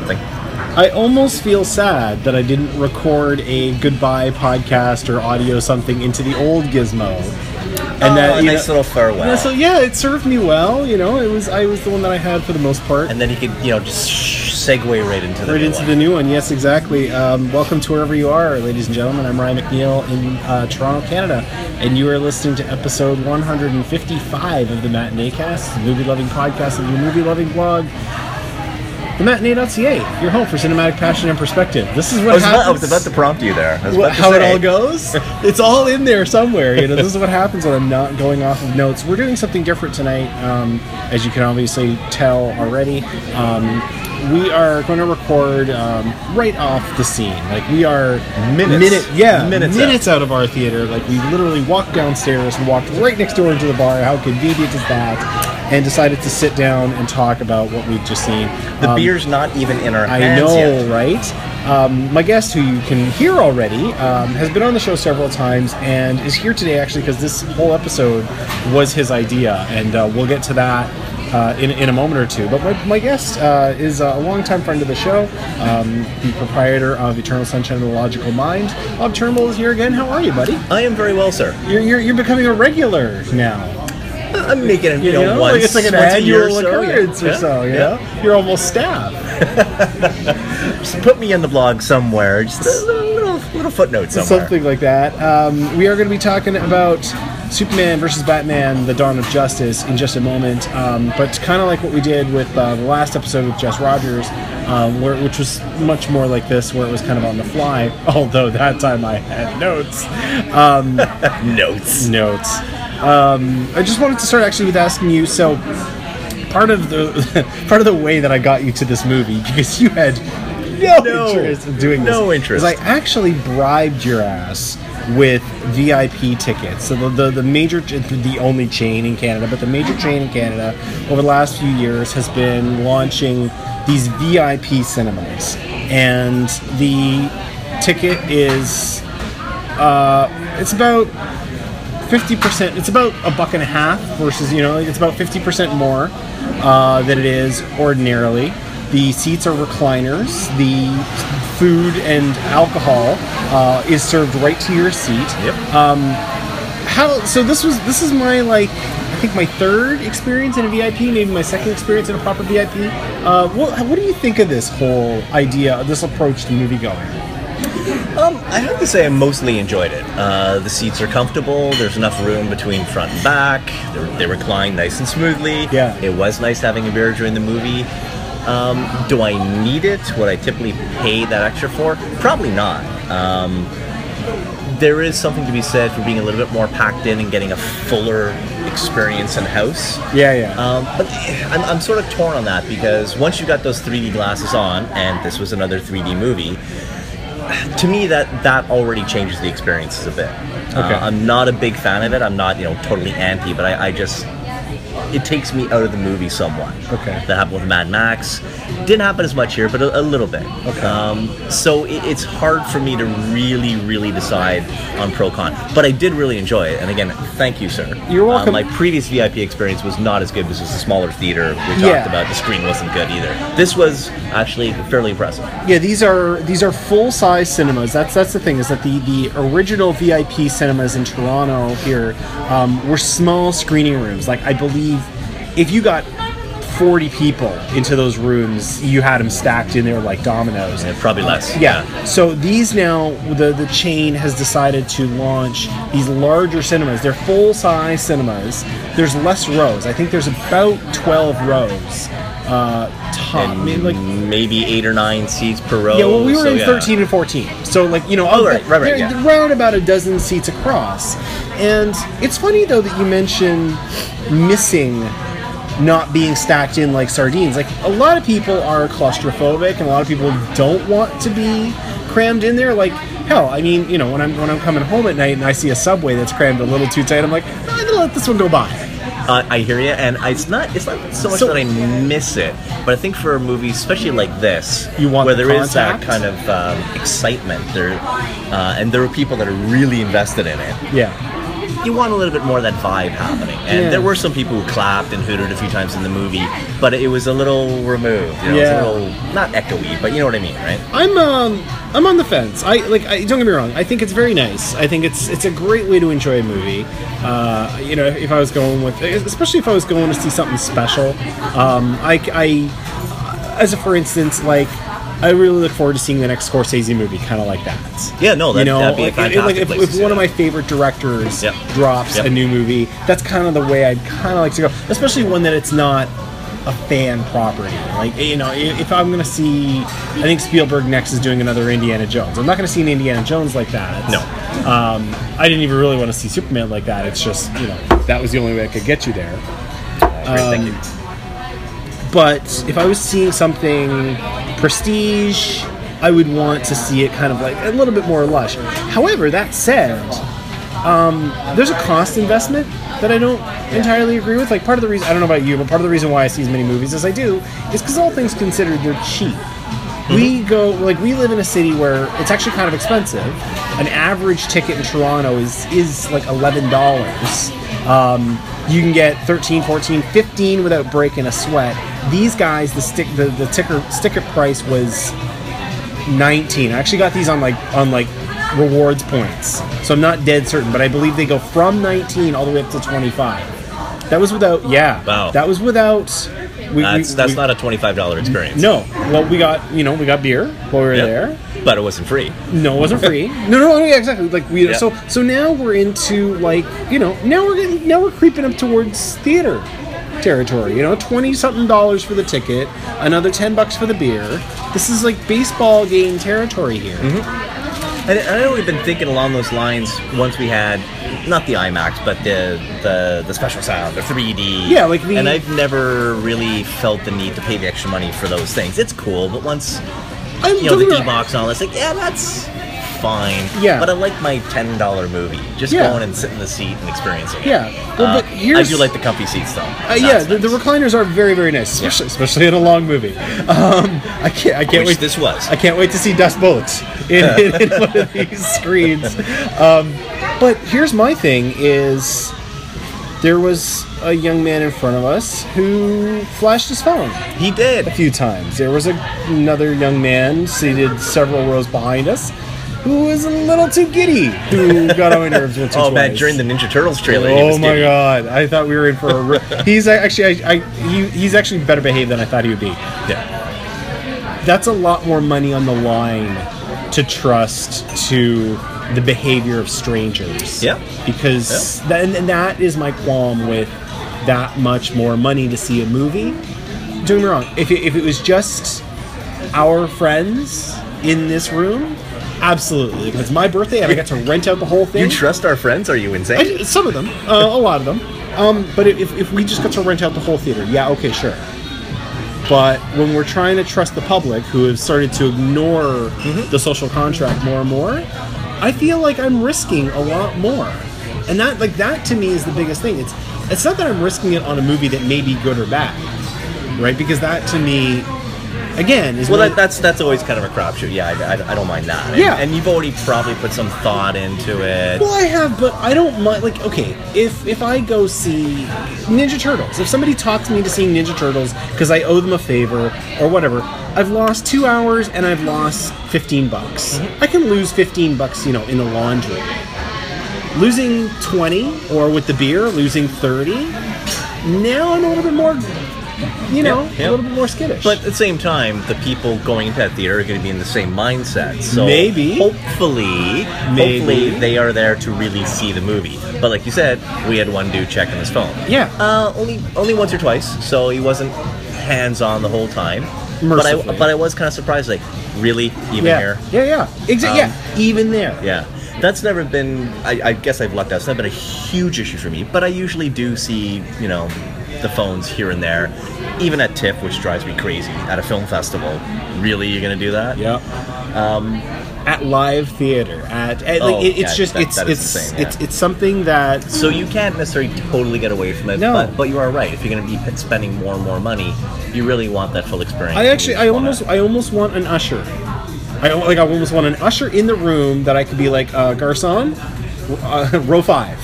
something. I almost feel sad that I didn't record a goodbye podcast or audio something into the old Gizmo. And that, oh, a nice know- little farewell. Yeah, so yeah, it served me well. You know, it was I was the one that I had for the most part. and then you could, you know, just segue right into the Right new into one. the new one, yes, exactly. Um, welcome to wherever you are, ladies and gentlemen. I'm Ryan McNeil in uh, Toronto, Canada, and you are listening to episode 155 of the Matinee Cast, the movie loving podcast of your movie loving blog, thematinee.ca, your home for cinematic passion and perspective. This is I what was, about, I was about to prompt you there. I what- how it all goes. it's all in there somewhere. You know, this is what happens when I'm not going off of notes. We're doing something different tonight, um, as you can obviously tell already. Um, we are going to record um, right off the scene. Like we are Minutes. minute, yeah, Minutes minutes, out. of our theater. Like we literally walked downstairs and walked right next door into the bar. How convenient is that? And decided to sit down and talk about what we've just seen. The Um, beer's not even in our I hands know, yet. right? Um, my guest, who you can hear already, um, has been on the show several times and is here today actually because this whole episode was his idea, and uh, we'll get to that. Uh, in, in a moment or two. But my, my guest uh, is a longtime friend of the show, um, the proprietor of Eternal Sunshine of the Logical Mind. Bob Turnbull is here again. How are you, buddy? I am very well, sir. You're, you're, you're becoming a regular now. I'm making it, you, know, like once it's like an once a year annual or so, yeah. occurrence or so. You Yeah. know, you're almost staff. Just put me in the blog somewhere. Just a little, little footnote somewhere. Something like that. Um, we are going to be talking about Superman versus Batman: The Dawn of Justice in just a moment. Um, but kind of like what we did with uh, the last episode with Jess Rogers, um, where, which was much more like this, where it was kind of on the fly. Although that time I had notes. Um, Notes. notes. Um, I just wanted to start actually with asking you. So, part of the part of the way that I got you to this movie because you had no, No. interest in doing this. No interest. is I actually bribed your ass with VIP tickets. So the, the the major, the only chain in Canada, but the major chain in Canada over the last few years has been launching these VIP cinemas, and the ticket is uh, it's about fifty percent. It's about a buck and a half versus you know it's about fifty percent more uh, than it is ordinarily. The seats are recliners. The food and alcohol uh, is served right to your seat. Yep. How? So this was this is my like I think my third experience in a VIP, maybe my second experience in a proper VIP. Uh, what, what do you think of this whole idea, this approach to movie going? Um, I have to say I mostly enjoyed it. Uh, the seats are comfortable. There's enough room between front and back. They, they recline nice and smoothly. Yeah. It was nice having a beer during the movie. Um, do I need it? Would I typically pay that extra for? Probably not. Um, there is something to be said for being a little bit more packed in and getting a fuller experience in house. Yeah, yeah. Um, but I'm, I'm sort of torn on that because once you've got those 3D glasses on, and this was another 3D movie, to me that that already changes the experiences a bit. Uh, Okay. I'm not a big fan of it. I'm not you know totally anti, but I, I just it takes me out of the movie somewhat. Okay. That happened with Mad Max. Didn't happen as much here, but a, a little bit. Okay. Um, so it, it's hard for me to really, really decide on pro con. But I did really enjoy it. And again, thank you, sir. You're Uh, welcome. my previous VIP experience was not as good because it was a smaller theater. We talked Yeah. about the screen wasn't good either. This was actually fairly impressive. Yeah, these are these are full size cinemas. That's that's the thing is that the the original VIP cinemas in Toronto here um, were small screening rooms. Like I believe, if you got forty people into those rooms, you had them stacked in there like dominoes. Yeah, probably less. Yeah. So these now, the the chain has decided to launch these larger cinemas. They're full size cinemas. There's less rows. I think there's about twelve rows. Uh, top, I mean, like maybe eight or nine seats per row. yeah, well, we were so in yeah. 13 and 14. So, like, you know, Oh, right, right, right, yeah. around about a dozen seats across. And it's funny, though, that you mention missing not being stacked in like sardines. Like, a lot of people are claustrophobic, and a lot of people don't want to be crammed in there. Like, hell, I mean, you know, when I'm when I'm coming home at night and I see a subway that's crammed a little too tight, I'm like, I'm gonna let this one go by. Uh, I hear you, and it's not it's not so much So- that I miss it, but I think for a movie, especially like this, You want where the there is that kind of um, excitement there, uh, and there are people that are really invested in it. Yeah. You want a little bit more of that vibe happening. And Yeah. there were some people who clapped and hooted a few times in the movie, but it was a little removed. You know, Yeah. It was a little not echoey, but you know what I mean, right? I'm um I'm on the fence. I like. I, don't get me wrong. I think it's very nice. I think it's it's a great way to enjoy a movie. Uh, you know, if I was going with, especially if I was going to see something special, um, I, I as a for instance, like I really look forward to seeing the next Scorsese movie, kind of like that. Yeah, no, that, you know, that'd be like, a fantastic like if, place if one of my favorite directors Yep. drops Yep. a new movie, that's kind of the way I'd kind of like to go, especially one that it's not a fan property. Like you know, if I'm gonna see, I think Spielberg next is doing another Indiana Jones. I'm not gonna see an Indiana Jones like that. No. Um, I didn't even really want to see Superman like that. It's just you know that was the only way I could get you there. You. But if I was seeing something prestige, I would want to see it kind of like a little bit more lush. However, that said, um, there's a cost investment that I don't entirely agree with. Like part of the reason I don't know about you, but part of the reason why I see as many movies as I do is because all things considered, they're cheap. We go like we live in a city where it's actually kind of expensive. An average ticket in Toronto is is like eleven dollars. Um, you can get 13, 14, 15 without breaking a sweat. These guys, the stick, the, the ticker sticker price was 19. I actually got these on like on like rewards points, so I'm not dead certain, but I believe they go from 19 all the way up to 25. That was without, yeah. Wow. That was without. We, That's we- that's we- not a twenty five dollar experience. No. Well, we got you know we got beer while we were Yep. there. but it wasn't free. No, it wasn't free. no, no, no, yeah, exactly. Like we Yeah. so so now we're into like you know now we're now we're creeping up towards theater territory. You know, twenty something dollars for the ticket, another ten bucks for the beer. This is like baseball game territory here. Mm-hmm. And I know we've been thinking along those lines once we had not the IMAX, but the the, the special sound, the 3D. Yeah, like the- and I've never really felt the need to pay the extra money for those things. It's cool, but once I'm you know the D box and all this, like, yeah, that's fine. Yeah. but I like my ten dollar movie. Just Yeah. going and sit in the seat and experiencing it. Yeah. Well, Uh, but here's- I do like the comfy seats though. Uh, yeah, the, the recliners are very, very nice, especially, especially in a long movie. Um, I can't, I can't Which wait. this was. I can't wait to see Dust Bullets in, in, in one of these screens. Um, but here's my thing: is there was a young man in front of us who flashed his phone he did. a few times. There was a, another young man seated several rows behind us who was a little too giddy, who got on my nerves once or Oh man, during the Ninja Turtles trailer, Oh my giddy. god! I thought we were in for a. Re- he's actually, I, I, he, he's actually better behaved than I thought he would be. Yeah. That's a lot more money on the line to trust to the behavior of strangers. Yeah. Because that, and that is my qualm with that much more money to see a movie. Don't get me wrong. If it, if it was just our friends in this room, absolutely. If it's my birthday and I got to rent out the whole thing. You trust our friends? Are you insane? some of them, uh, a lot of them. Um, but if, if we just got to rent out the whole theater, yeah, okay, sure. But when we're trying to trust the public, who have started to ignore the social contract more and more, I feel like I'm risking a lot more. And that, like, that to me is the biggest thing. It's, it's not that I'm risking it on a movie that may be good or bad, right? Because that to me, again, is Well, that, that's that's always kind of a crapshoot. Yeah, I, I, I don't mind that. And, Yeah. and you've already probably put some thought into it. Well, I have, but I don't mind. Like, okay, if if I go see Ninja Turtles, if somebody talks me to seeing Ninja Turtles because I owe them a favor or whatever, I've lost two hours and I've lost fifteen bucks. Mm-hmm. I can lose fifteen bucks, you know, in the laundry. Losing twenty, or with the beer, losing thirty. Now I'm a little bit more, you know, Yeah, yeah. a little bit more skittish. But at the same time, the people going into that theater are going to be in the same mindset. So Maybe. hopefully, Maybe. hopefully they are there to really see the movie. But like you said, we had one dude checking his phone. yeah, Uh, only only once or twice, so he wasn't hands on the whole time. But I but I was kind of surprised, like really even yeah, here. yeah, yeah, exactly. Um, yeah, even there. Yeah, that's never been. I, I guess I've lucked out. It's not been a huge issue for me, but I usually do see, you know, the phones here and there, even at TIFF, which drives me crazy. At a film festival, really, you're gonna do that? Yeah. Um, at live theater, at, at Oh, like, it, it's yeah, just that- it's that it's insane, yeah. it's it's something that So you can't necessarily totally get away from it, No. but, but you are right. If you're to be spending more and more money, you really want that full experience. I actually I wanna- almost I almost want an usher. I like I almost want an usher in the room that I could be like uh, Garcon, uh, row five.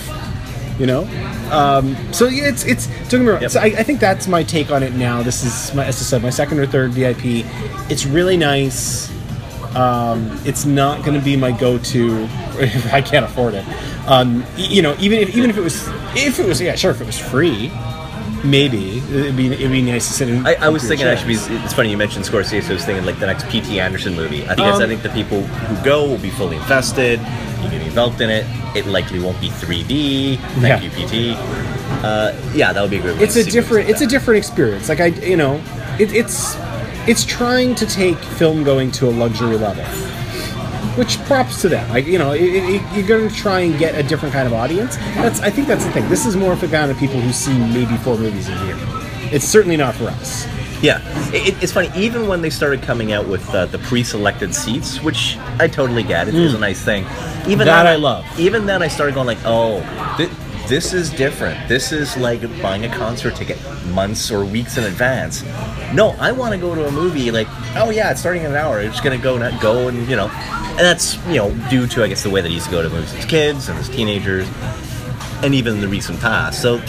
You know, um, so yeah, it's it's don't get me wrong. Yep. So I, I think that's my take on it now. This is my, as I said, my second or third VIP. It's really nice. Um, it's not going to be my go-to if I can't afford it. Um, you know, even if even if it was if it was yeah sure if it was free, maybe it'd be it'd be nice to sit in. I, I was thinking actually, chairs. it's funny you mentioned Scorsese. I was thinking like the next P.T. Anderson movie. I think Um, I think the people who go will be fully invested. You get involved in it. It likely won't be 3D. Thank Yeah. you, P.T. Uh, yeah, that would be a great. it's a different movies it's a different experience like i you know it, it's it's trying to take film going to a luxury level which props to them like you know it, it, you're going to try and get a different kind of audience that's i think that's the thing this is more for kind of people who see maybe four movies a year it's certainly not for us. Yeah, it, it- it's funny. Even when they started coming out with uh, the pre-selected seats, which I totally get, it it is a nice thing. Even. That then, I love. Even then, I started going like, oh, this is different. This is like buying a concert ticket months or weeks in advance. No, I want to go to a movie like, oh yeah, it's starting in an hour. I'm just gonna go and go and you know, and that's you know due to I guess the way that he used to go to movies as kids and as teenagers, and even in the recent past. So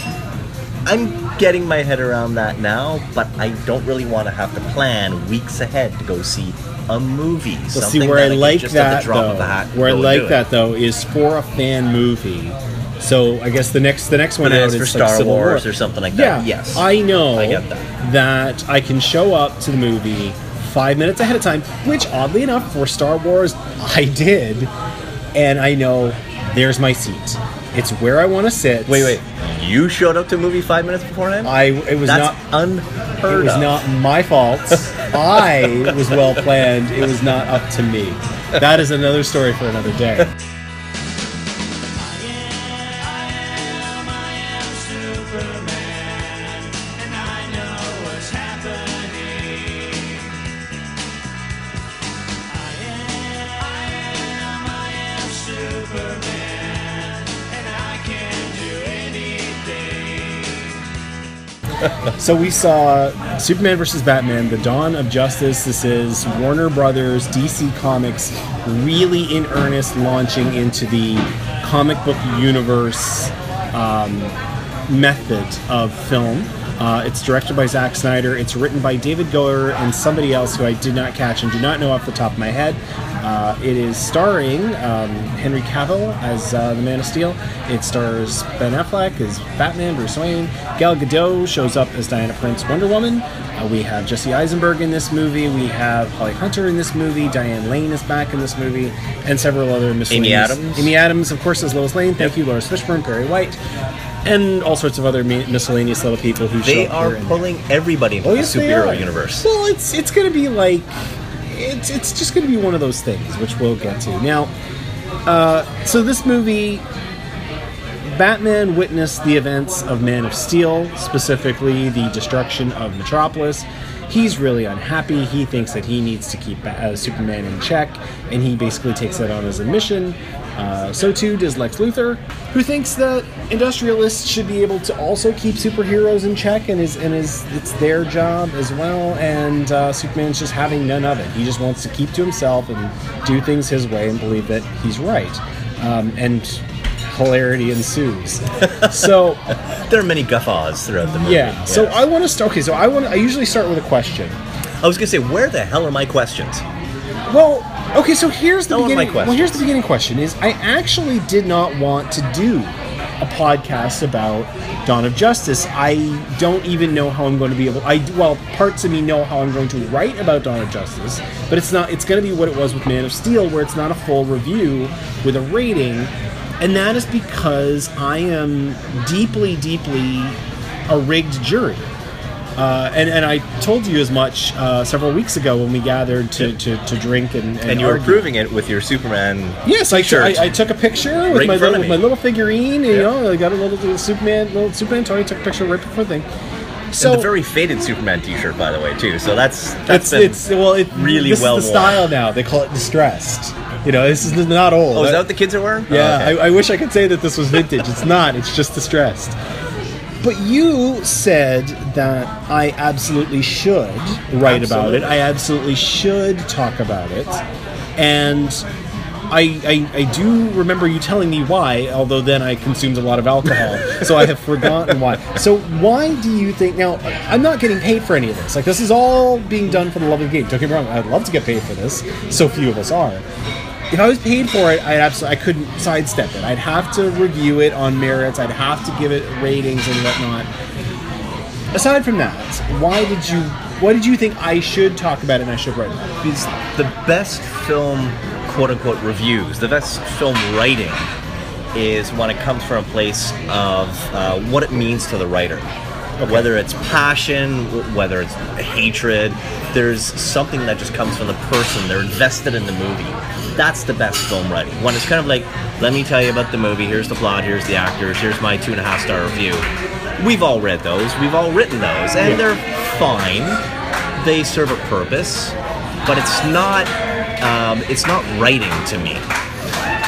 I'm getting my head around that now, but I don't really want to have to plan weeks ahead to go see a movie. Well, see where I like just that though. of a hat Where I like that though is for a fan movie. So I guess the next the next one out is for like Star Civil Wars War. or something like that. Yeah. Yes, I know I get that. that I can show up to the movie five minutes ahead of time, which oddly enough for Star Wars I did, and I know there's my seat. It's where I want to sit. Wait, wait. You showed up to a movie five minutes beforehand? I it was That's not unheard it was of. not my fault. I was well planned. It was not up to me. That is another story for another day. So we saw Superman versus Batman: The Dawn of Justice. This is Warner Brothers, DC Comics, really in earnest launching into the comic book universe um, method of film. Uh, it's directed by Zack Snyder. It's written by David Goyer and somebody else who I did not catch and do not know off the top of my head. Uh, it is starring um, Henry Cavill as uh, the Man of Steel. It stars Ben Affleck as Batman, Bruce Wayne. Gal Gadot shows up as Diana Prince, Wonder Woman. Uh, we have Jesse Eisenberg in this movie. We have Holly Hunter in this movie. Diane Lane is back in this movie, and several other miscellaneous. Adams. Amy Adams, of course, as Lois Lane. Thank you, Laurence Fishburne, Perry White, and all sorts of other miscellaneous little people who They show up are pulling everybody into Oh, the yes, they superhero universe. Well, it's it's going to be like it's it's just going to be one of those things, which we'll get to now. Uh, so this movie, Batman witnessed the events of Man of Steel, specifically the destruction of Metropolis. He's really unhappy. He thinks that he needs to keep uh, Superman in check, and he basically takes that on as a mission. Uh, so too does Lex Luthor, who thinks that industrialists should be able to also keep superheroes in check, and is and is it's their job as well. And uh, Superman's just having none of it. He just wants to keep to himself and do things his way and believe that he's right. Um, and hilarity ensues. so There are many guffaws throughout the movie. yeah. So. I want to start. Okay. So I want. I usually start with a question. I was gonna say, where the hell are my questions? Well, okay. So here's the Now what are my beginning. Well, here's the beginning question: Is I actually did not want to do a podcast about Dawn of Justice. I don't even know how I'm going to be able. I well, parts of me know how I'm going to write about Dawn of Justice, but it's not. It's going to be what it was with Man of Steel, where it's not a full review with a rating, and that is because I am deeply, deeply a rigged jury. Uh, and, and I told you as much uh, several weeks ago when we gathered to, to, to drink and, and, And you were proving it with your Superman. Yes, I, shirt. I, I took a picture with Right my little, with my little figurine. You Yeah. know, I got a little, little Superman, little Superman toy. Took a picture right before the thing. So and the very faded Superman T-shirt, by the way, too. So that's that's it's, been it's well, it really this well is the worn. style now. They call it distressed. You know, this is not old. Oh, is that what the kids are wearing? Yeah, Oh, okay. I, I wish I could say that this was vintage. It's not. It's just distressed. But you said that I absolutely should write about it. Absolutely. I absolutely should talk about it. And I, I, I do remember you telling me why, although then I consumed a lot of alcohol, so I have forgotten why. So why do you think now? I'm not getting paid for any of this. Like this is all being done for the love of the game. Don't get me wrong. I'd love to get paid for this. So few of us are. If I was paid for it, I'd absolutely I couldn't sidestep it. I'd have to review it on merits. I'd have to give it ratings and whatnot. Aside from that, why did you? Why did you think I should talk about it and I should write about? Because the best film, quote unquote, reviews, the best film writing is when it comes from a place of uh, what it means to the writer. Whether it's passion, whether it's hatred, there's something that just comes from the person. They're invested in the movie. That's the best film writing. When it's kind of like, let me tell you about the movie, here's the plot, here's the actors, here's my two and a half star review. We've all read those, we've all written those, and they're fine. They serve a purpose, but it's not um, it's not writing to me.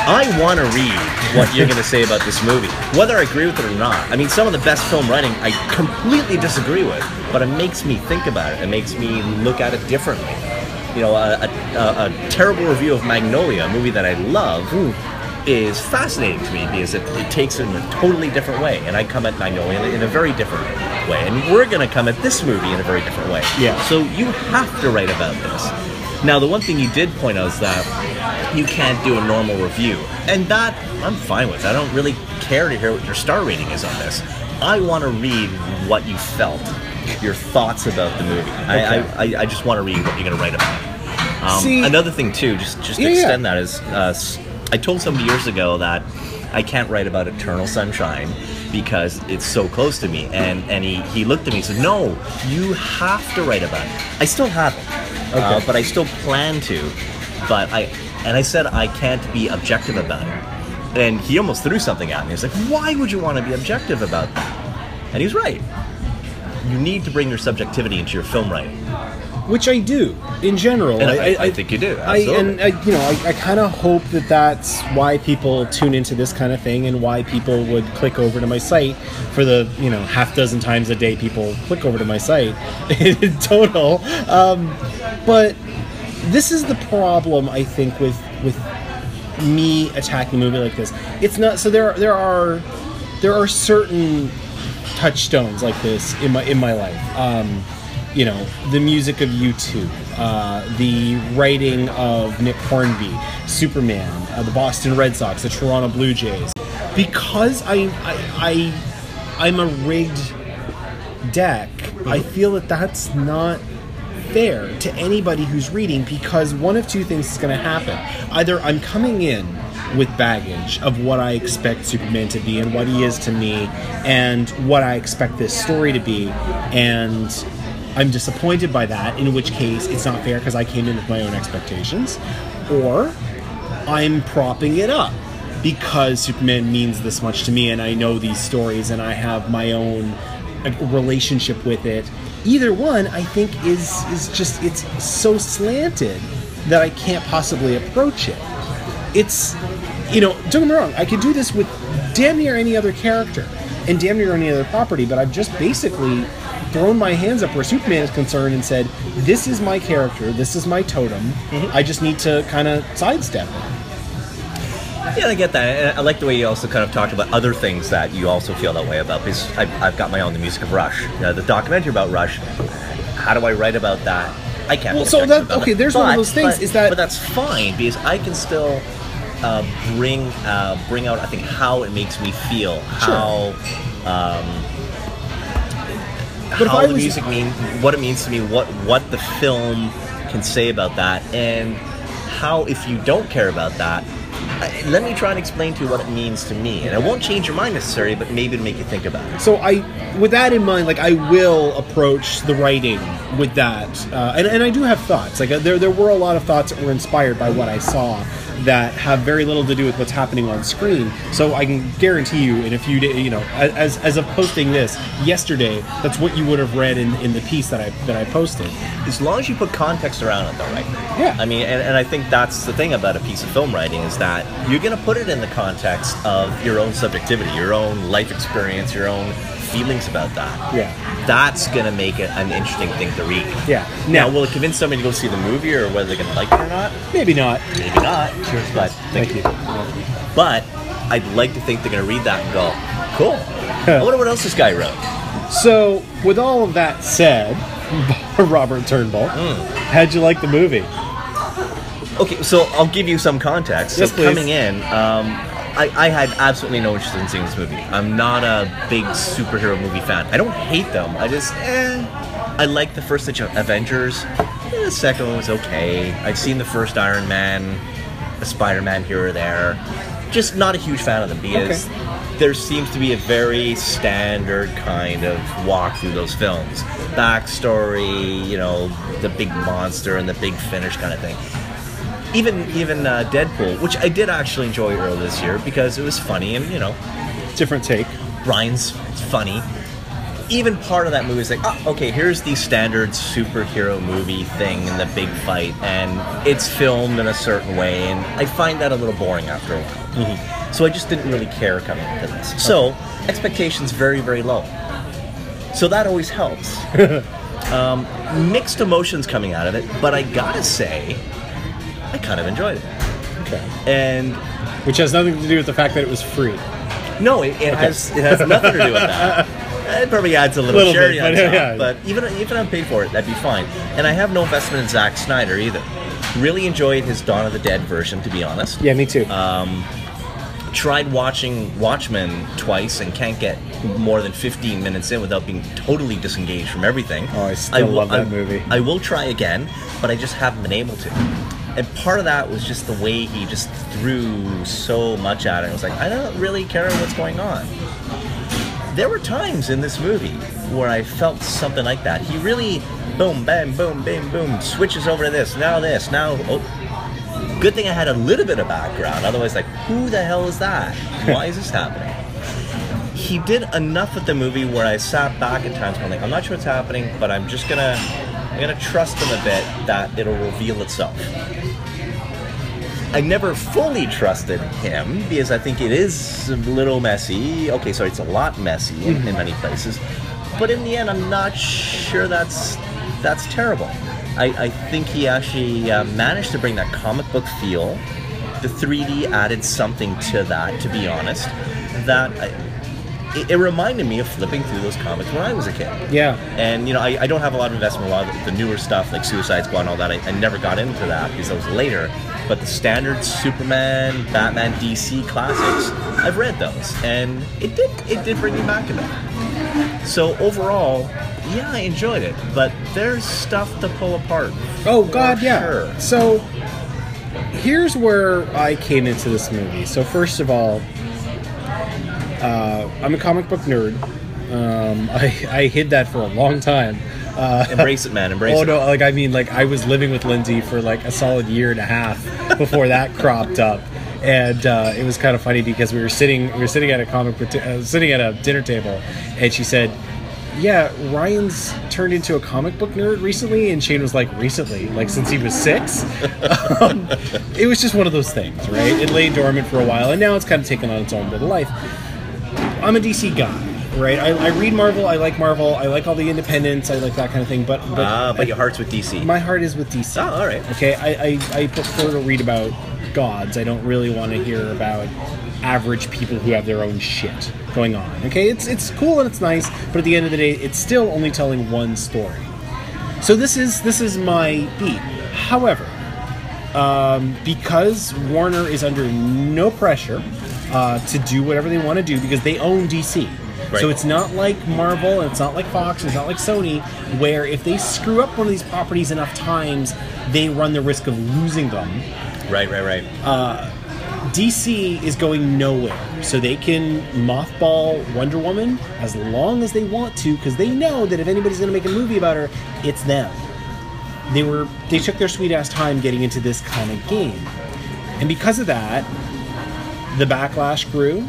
I want to read what you're going to say about this movie, whether I agree with it or not. I mean, some of the best film writing I completely disagree with, but it makes me think about it. It makes me look at it differently. You know, a, a, a, terrible review of Magnolia, a movie that I love, hmm. is fascinating to me because it, it takes it in a totally different way, and I come at Magnolia in a very different way, and we're going to come at this movie in a very different way. Yeah. So you have to write about this. Now, the one thing you did point out is that you can't do a normal review, and that I'm fine with. I don't really care to hear what your star rating is on this. I want to read what you felt, your thoughts about the movie. I, Okay. I, I, I just want to read what you're going to write about. Um, See- another thing too, just just to Yeah, yeah. extend that is, uh, I told somebody years ago that I can't write about Eternal Sunshine because it's so close to me, and and he he looked at me and said, No, you have to write about it. I still haven't, uh, Okay. but I still plan to. But I and I said I can't be objective about it, and he almost threw something at me. He's like, Why would you want to be objective about that? And he's right. You need to bring your subjectivity into your film writing. which I do in general. And I- I think you do, I, and. I, you know, I, I kind of hope that that's why people tune into this kind of thing, and why people would click over to my site for the you know half dozen times a day people click over to my site in total. Um, but this is the problem I think with with me attacking a movie like this. It's not so there there are there are certain touchstones like this in my in my life. Um, you know, the music of U2, uh, the writing of Nick Hornby, Superman, uh, the Boston Red Sox, the Toronto Blue Jays. Because I, I, I I'm a rigged deck, I feel that that's not fair to anybody who's reading because one of two things is going to happen. Either I'm coming in with baggage of what I expect Superman to be and what he is to me and what I expect this story to be, and I'm disappointed by that, in which case it's not fair because I came in with my own expectations, or I'm propping it up because Superman means this much to me and I know these stories and I have my own relationship with it. Either one, I think, is is just it's so slanted that I can't possibly approach it. It's you know, don't get me wrong, I could do this with damn near any other character and damn near any other property, but I've just basically thrown my hands up where Superman is concerned and said, This is my character, this is my totem. Mm-hmm. I just need to kind of sidestep it. Yeah, I get that. And I like the way you also kind of talked about other things that you also feel that way about. Because I've, I've got my own, the music of Rush, uh, the documentary about Rush. How do I write about that? I can't. Well, so that- okay, it. there's one of those things, but- is that- but that's fine because I can still uh, bring uh, bring out. I think how it makes me feel, how um, But how the was- music mean, what it means to me, what what the film can say about that, and how if you don't care about that, let me try and explain to you what it means to me, and it won't change your mind necessarily, but maybe make you think about it. So I, with that in mind, like I will approach the writing with that, uh, and, and I do have thoughts. Like uh, there, there were a lot of thoughts that were inspired by what I saw that have very little to do with what's happening on screen. So I can guarantee you, in a few days, you know, as as of posting this yesterday, that's what you would have read in, in the piece that I that I posted. As long as you put context around it, though, right? Yeah. I mean, and, and I think that's the thing about a piece of film writing is that you're going to put it in the context of your own subjectivity, your own life experience, your own feelings about that. Yeah. That's gonna make it an interesting thing to read. Yeah. Now, Now- will it convince somebody to go see the movie, or whether they're gonna like it or not? Maybe not. Maybe not. Sure. But Thank you. But I'd like to think they're gonna read that and go, cool. I wonder what else this guy wrote. So, with all of that said, Robert Turnbull, Hmm. how'd you like the movie? Okay, so I'll give you some context. Yes, so please. coming in, um, I, I had absolutely no interest in seeing this movie. I'm not a big superhero movie fan. I don't hate them. I just, eh. I like the first Avengers. Eh, The second one was okay. I've seen the first Iron Man, a Spider-Man here or there. Just not a huge fan of them because there seems to be a very standard kind of walk through those films. Backstory, you know, the big monster and the big finish kind of thing even even uh, Deadpool, which I did actually enjoy earlier this year because it was funny and you know Different take. Brian's funny. Even part of that movie is like, oh, okay, here's the standard superhero movie thing and the big fight, and it's filmed in a certain way, and I find that a little boring after a while. So I just didn't really care coming into this. So expectations very very low. So that always helps. um, mixed emotions coming out of it, but I gotta say, I kind of enjoyed it. Okay. And Which has nothing to do with the fact that it was free. no, it, it has it has nothing to do with that. It probably adds a little, Little cherry bit, on but top, yeah. but even even if I'm paid for it, that'd be fine. And I have no investment in Zack Snyder either. Really enjoyed his Dawn of the Dead version, to be honest. Yeah, me too. Uh, Tried watching Watchmen twice and can't get more than 15 minutes in without being totally disengaged from everything. Oh, I still will- love that I- movie. I will try again, but I just haven't been able to. And part of that was just the way he just threw so much at it. I was like, I don't really care what's going on. There were times in this movie where I felt something like that. He really, boom, bam, boom, bam, boom, switches over to this, now this, now. Oh, good thing I had a little bit of background. Otherwise, like, who the hell is that? Why is this happening? He did enough with the movie where I sat back at times going like, I'm not sure what's happening, but I'm just gonna, I'm gonna trust him a bit that it'll reveal itself. I never fully trusted him because I think it is a little messy. Okay, sorry, it's a lot messy in, in many places, but in the end, I'm not sure that's that's terrible. I, I think he actually uh, managed to bring that comic book feel. The 3D added something to that, to be honest. That I, it, it reminded me of flipping through those comics when I was a kid. yeah. And you know, I, I don't have a lot of investment in a lot of the, the newer stuff like Suicide Squad and all that. I, I never got into that because that was later. But the standard Superman, Batman, DC classics, I've read those, and it did it did bring me back a bit. So overall, yeah, I enjoyed it. But there's stuff to pull apart. Oh God, yeah. sure. So here's where I came into this movie. So first of all, uh, I'm a comic book nerd. Um, I, I hid that for a long time. Uh, Embrace it, man. Embrace it. oh it. no, like I mean, like I was living with Lindsay for like a solid year and a half before that cropped up, and uh, it was kind of funny because we were sitting we were sitting at a comic book t- uh, sitting at a dinner table, and she said. Yeah, Ryan's turned into a comic book nerd recently, and Shane was like, recently, like since he was six. um, it was just one of those things, right? It lay dormant for a while, and now it's kind of taken on its own bit of life. I'm a DC guy, right? I, I read Marvel. I like Marvel. I like all the independents. I like that kind of thing. But but, Ah, but your heart's with DC. my heart is with DC. Oh, all right. Okay, I, I, I prefer to read about gods. I don't really want to hear about average people who have their own shit going on. Okay, it's it's cool and it's nice, but at the end of the day, it's still only telling one story. So this is this is my beat. However, um, because Warner is under no pressure uh, to do whatever they want to do because they own DC. Right. So it's not like Marvel, and it's not like Fox, it's not like Sony, where if they screw up one of these properties enough times, they run the risk of losing them. Right, right, right. DC is going nowhere, so they can mothball Wonder Woman as long as they want to, because they know that if anybody's going to make a movie about her, it's them. They were they took their sweet ass time getting into this kind of game, and because of that, the backlash grew,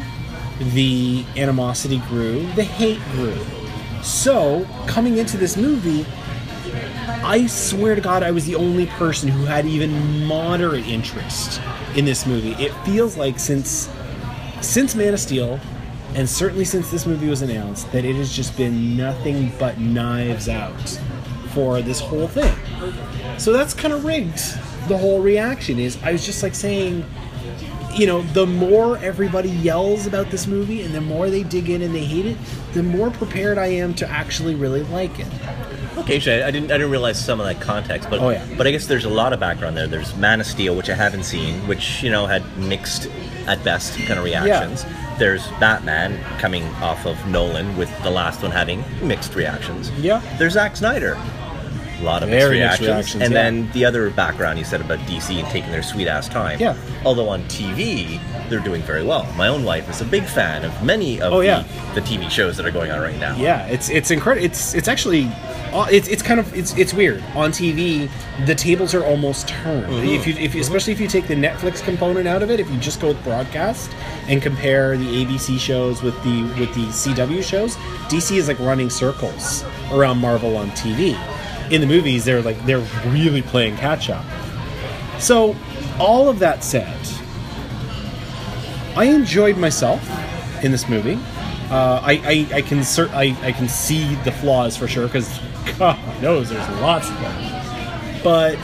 the animosity grew, the hate grew. So coming into this movie, I swear to God, I was the only person who had even moderate interest in this movie. It feels like since since Man of Steel, and certainly since this movie was announced, that it has just been nothing but knives out for this whole thing. So that's kind of rigged. The whole reaction is I was just like saying, you know, the more everybody yells about this movie and the more they dig in and they hate it, the more prepared I am to actually really like it. Okay, so I didn't I didn't realize some of that context, but Oh, yeah. but I guess there's a lot of background there. There's Man of Steel, which I haven't seen, which you know had mixed at best kind of reactions. There's Batman coming off of Nolan, with the last one having mixed reactions. Yeah. There's Zack Snyder, a lot of mixed Very mixed reactions, reactions, and yeah. then the other background you said about DC and taking their sweet ass time. Yeah. Although on TV they're doing very well. My own wife is a big fan of many of Oh, the, yeah. the TV shows that are going on right now. Yeah, it's it's incredible. It's it's actually uh, it's it's kind of it's it's weird on TV. The tables are almost turned. If you if you, especially if you take the Netflix component out of it, if you just go with broadcast and compare the ABC shows with the with the CW shows, DC is like running circles around Marvel on TV. In the movies, they're like they're really playing catch up. So, all of that said, I enjoyed myself in this movie. Uh, I, I, I can cer- I, I can see the flaws for sure because God knows there's lots of them. But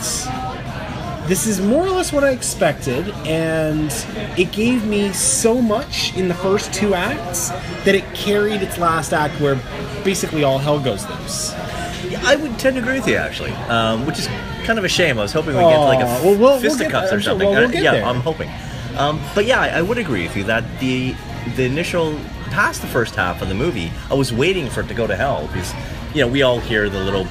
this is more or less what I expected, and it gave me so much in the first two acts that it carried its last act where basically all hell goes loose. Yeah, I would tend to agree with you actually, um, which is kind of a shame. I was hoping we get to like a f- well, we'll- we'll get fisticuffs there. or something. Well, we'll Uh, get yeah, there. I'm hoping. Um, but yeah, I, I would agree with you that the the initial past the first half of the movie, I was waiting for it to go to hell because you know we all hear the little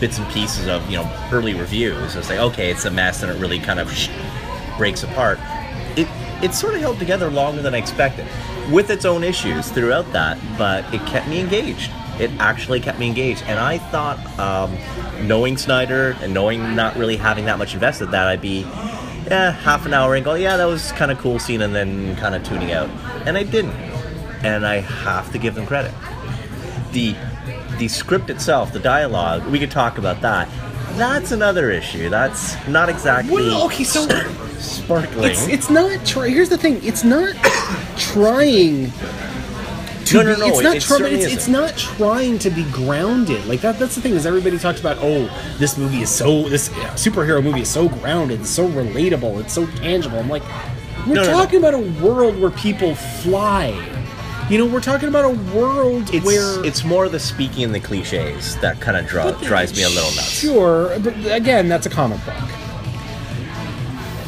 bits and pieces of you know early reviews. It's like okay, it's a mess and it really kind of sh- breaks apart. It it sort of held together longer than I expected, with its own issues throughout that, but it kept me engaged. It actually kept me engaged, and I thought, um, knowing Snyder and knowing not really having that much invested, that I'd be, yeah, half an hour and go, yeah, that was kind of cool scene, and then kind of tuning out, and I didn't, and I have to give them credit. The the script itself, the dialogue, we could talk about that. That's another issue. That's not exactly Well, okay, so sparkling. it's it's not. Try- here's the thing. It's not trying. To No, no, be, no, It's not. it it's, it's not trying to be grounded. Like that. That's the thing. Is everybody talks about? Oh, this movie is so. This superhero movie is so grounded. It's so relatable. It's so tangible. I'm like, we're No, no, no. talking about a world where people fly. You know, we're talking about a world it's, where it's more the speaking and the cliches that kind of dri- drives me a little nuts. Sure, but again, that's a comic book,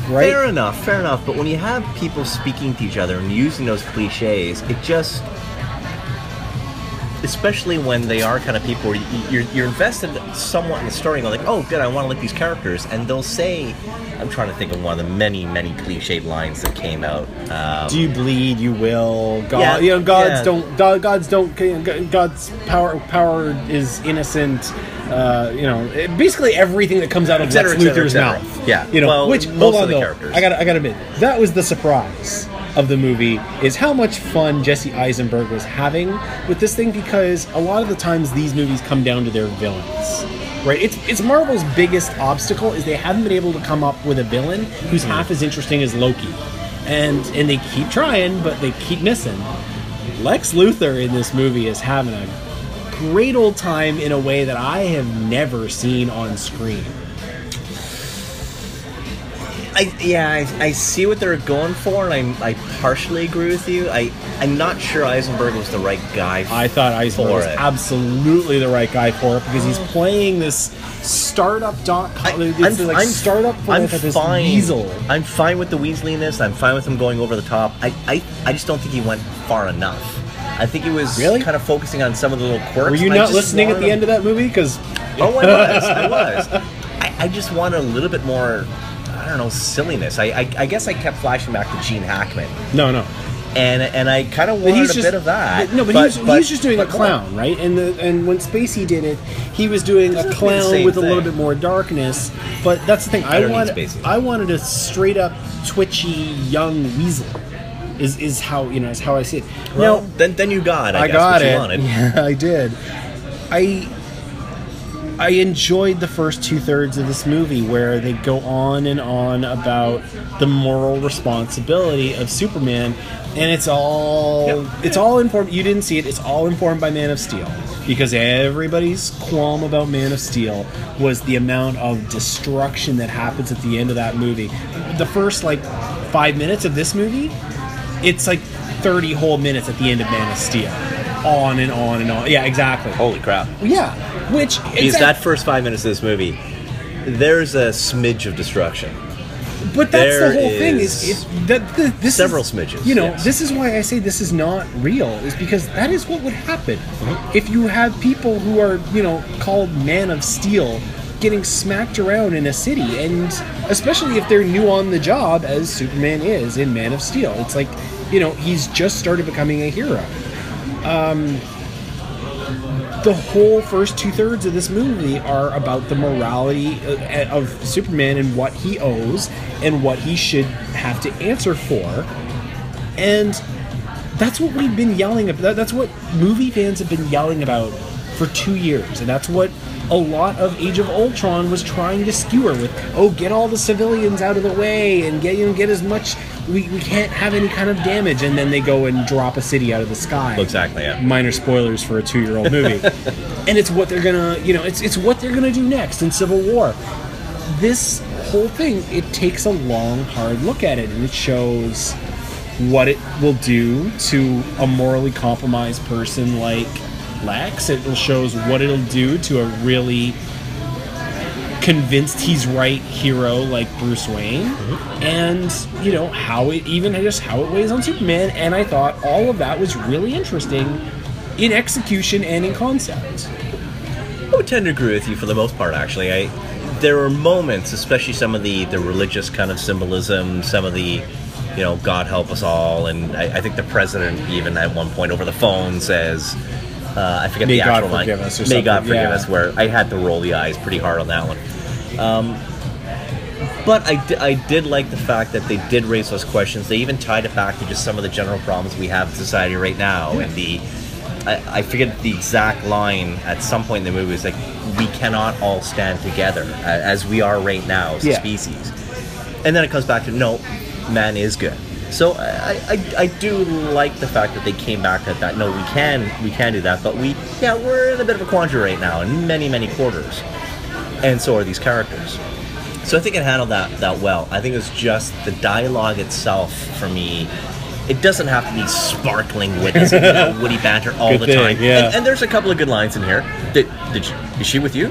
right? Fair enough, fair enough. But when you have people speaking to each other and using those cliches, it just, especially when they are kind of people where you, you're, you're invested somewhat in the story and go like, oh, good, I want to like these characters, and they'll say, I'm trying to think of one of the many, many cliched lines that came out. Um, Do you bleed? You will. God, Yeah, you know, gods yeah. don't. Gods don't. God's power. Power is innocent. Uh, you know, basically everything that comes out of Et cetera, Lex Luthor's mouth. Yeah, You know, well, which most hold of on the though. characters. I got. I got to admit, that was the surprise of the movie is how much fun Jesse Eisenberg was having with this thing because a lot of the times these movies come down to their villains. Right, it's it's Marvel's biggest obstacle is they haven't been able to come up with a villain who's hmm. half as interesting as Loki, and and they keep trying, but they keep missing. Lex Luthor in this movie is having a great old time in a way that I have never seen on screen. I, yeah, I, I see what they're going for, and I, I partially agree with you. I, I'm not sure Eisenberg was the right guy. I thought Eisenberg was it. absolutely the right guy for it because he's oh. playing this startup.com. I, it's like startup for I'm fine. weasel. I'm fine with the Weasleyness. I'm fine with him going over the top. I, I, I just don't think he went far enough. I think he was Really? kind of focusing on some of the little quirks. Were you not listening at the him- end of that movie? Because Oh, I was. I was. I, I just wanted a little bit more. I don't know silliness. I, I, I guess I kept flashing back to Gene Hackman, no, no. and and I kind of But wanted he's a just bit of that. but- no, but, he's, he's just doing a but clown, right? And the and when Spacey did it, he was doing a have to be the clown with a little bit more darkness. But that's the thing. I, don't wanted. I wanted a straight up twitchy young weasel. Is is how you know is how I see it. Well, now then then you got. I, I got what it. You wanted. Yeah, I did. I I enjoyed the first two thirds of this movie where they go on and on about the moral responsibility of Superman, and it's all it's all informed. You didn't see it. It's all informed by Man of Steel because everybody's qualm about Man of Steel was the amount of destruction that happens at the end of that movie. The first like five minutes of this movie, it's like thirty whole minutes at the end of Man of Steel, on and on and on. Yeah, exactly. Holy crap! Yeah, which Because that first five minutes of this movie, there's a smidge of destruction. But that's There the whole thing. is Is, is that the, this several is, smidges, You know, yes. this is why I say this is not real. Is because that is what would happen Mm-hmm. if you have people who are you know called Man of Steel getting smacked around in a city, and especially if they're new on the job, as Superman is in Man of Steel. It's like you know he's just started becoming a hero. The whole first two thirds of this movie are about the morality uh, of Superman and what he owes and what he should have to answer for. And that's what we've been yelling about. That's what movie fans have been yelling about for two years. And that's what a lot of Age of Ultron was trying to skewer with. Oh, get all the civilians out of the way and get you know, get as much. We, we can't have any kind of damage. And then they go and drop a city out of the sky Exactly. Yeah. minor spoilers for a two-year-old movie and it's what they're gonna you know it's, it's what they're gonna do next in civil war this whole thing it takes a long hard look at it and it shows what it will do to a morally compromised person like lex it shows what it'll do to a really convinced he's right hero like Bruce Wayne, mm-hmm. and you know how it even just how it weighs on Superman. And I thought all of that was really interesting in execution and in concept. I would tend to agree with you for the most part. Actually, I there were moments, especially some of the the religious kind of symbolism, some of the you know God help us all, and I, I think the president even at one point over the phone says. Uh, I forget May the God actual line. forgive us or May God forgive yeah. us. Where I had to roll the eyes pretty hard on that one. Um, but I, I did like the fact that they did raise those questions. They even tied it back to just some of the general problems we have in society right now. And the, I, I forget the exact line at some point in the movie is like, we cannot all stand together as we are right now as Yeah. a species. And then it comes back to no, man is good. So I, I, I do like the fact that they came back at that. No, we can we can do that, but we yeah we're in a bit of a quandary right now in many many quarters, and so are these characters. So I think it handled that that well. I think it was just the dialogue itself for me. It doesn't have to be sparkling with this, you know, witty banter all Good the thing, time. yeah. And, and there's a couple of good lines in here. Did, did she, is she with you?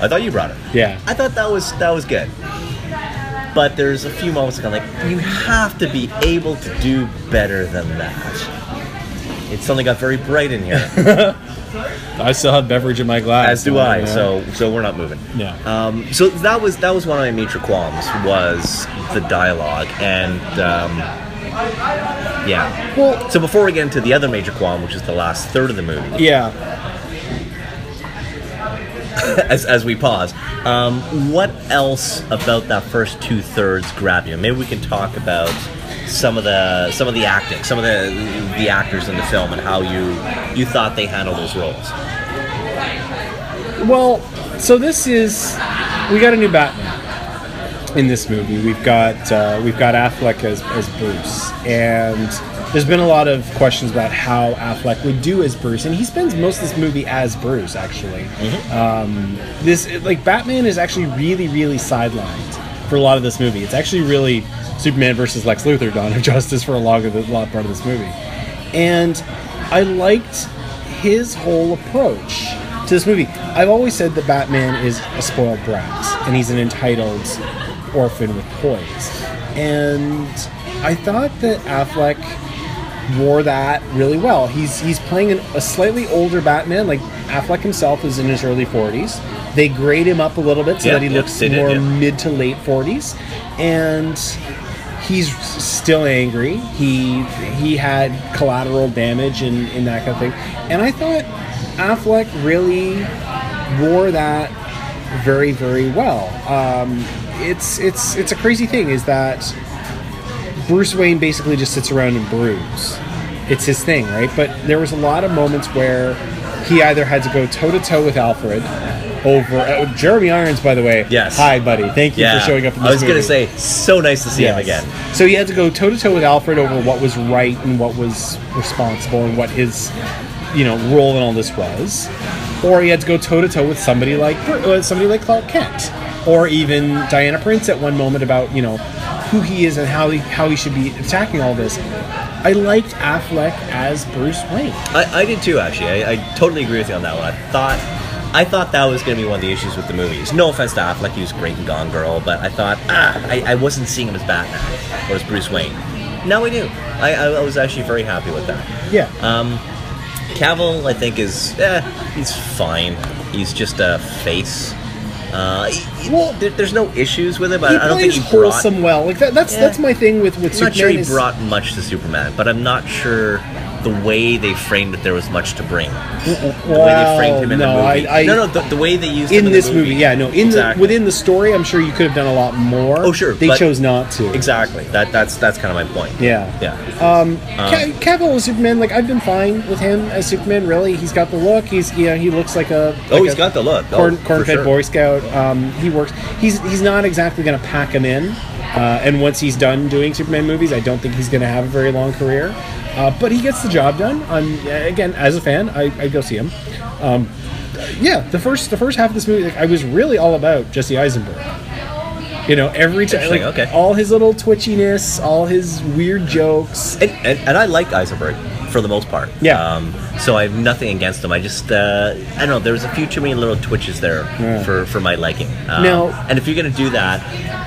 I thought you brought her. Yeah. I thought that was that was good. But there's a few moments kind of like you have to be able to do better than that. It suddenly got very bright in here, I still have beverage in my glass. as do I. Yeah. So so we're not moving. Yeah. Um, so that was that was one of my major qualms was the dialogue and um, yeah. well, So before we get into the other major qualm, which is the last third of the movie, yeah. as, as we pause, um, what else about that first two thirds grabbed you? Maybe we can talk about some of the some of the acting, some of the the actors in the film, and how you you thought they handled those roles. Well, so this is we got a new Batman in this movie. We've got uh, we've got Affleck as as Bruce, and there's been a lot of questions about how Affleck would do as Bruce, and he spends most of this movie as Bruce. Actually, um, this like Batman is actually really really sidelined for a lot of this movie. It's actually really Superman versus Lex Luthor, Dawn of Justice, for a lot of the lot part of this movie, and I liked his whole approach to this movie. I've always said that Batman is a spoiled brat and he's an entitled orphan with poise. And I thought that Affleck wore that really well. He's he's playing an, a slightly older Batman. Like Affleck himself is in his early 40s. They grade him up a little bit so Yeah, that he yeah, looks they did, more yeah. mid to late 40s. And he's still angry. He he had collateral damage and, and that kind of thing. And I thought Affleck really wore that very very well. Um, it's it's it's a crazy thing is that Bruce Wayne basically just sits around and broods. It's his thing, right? But there was a lot of moments where he either had to go toe to toe with Alfred over uh, Jeremy Irons, by the way. Yes. Hi, buddy. Thank you Yeah, for showing up I was gonna say, so nice to see him again. So he had to go toe to toe with Alfred over what was right and what was responsible and what his, you know, role in all this was, or he had to go toe to toe with somebody like uh, somebody like Clark Kent, or even Diana Prince at one moment about you know who he is and how he how he should be attacking all this. I liked Affleck as Bruce Wayne. I, I did too, actually. I, I totally agree with you on that one. I thought, I thought that was going to be one of the issues with the movies. No offense to Affleck, he was great in Gone Girl, but I thought, ah, I, I wasn't seeing him as Batman or as Bruce Wayne. Now I do. I, I, was actually very happy with that. Yeah. Um, Cavill, I think, is eh, he's fine. He's just a face. Uh, he- he- Well- there, there's no issues with it, but I don't think he brought. wholesome well. Like that, that's Yeah. that's my thing with with I'm not Superman. sure he is- brought much to Superman, but I'm not sure the way they framed it there was much to bring. The way they framed him in no, the movie. I, I, no, no, the, the way they used him in in this the movie, yeah, no, in Exactly. the within the story, I'm sure you could have done a lot more. Oh, sure, they chose not to. Exactly. That that's that's kind of my point. Yeah. Yeah. Um, Ca- Cavill as Superman, like I've been fine with him as Superman. Really, he's got the look. He's you know he looks like a oh, like he's a got the look. corn, oh, corn-fed sure. Boy Scout. Um, he works. He's he's not exactly going to pack him in. Uh, and once he's done doing Superman movies, I don't think he's going to have a very long career. Uh, but he gets the job done. On again, as a fan, I, I go see him. Um, yeah, the first the first half of this movie, like, I was really all about Jesse Eisenberg. You know, every time, like, okay. all his little twitchiness, all his weird jokes. And, and, and I liked Eisenberg for the most part. Yeah. Um, so I have nothing against him. I just uh, I don't know. There was a few too many little twitches there Yeah. for, for my liking. Um, Now- and if you're gonna do that,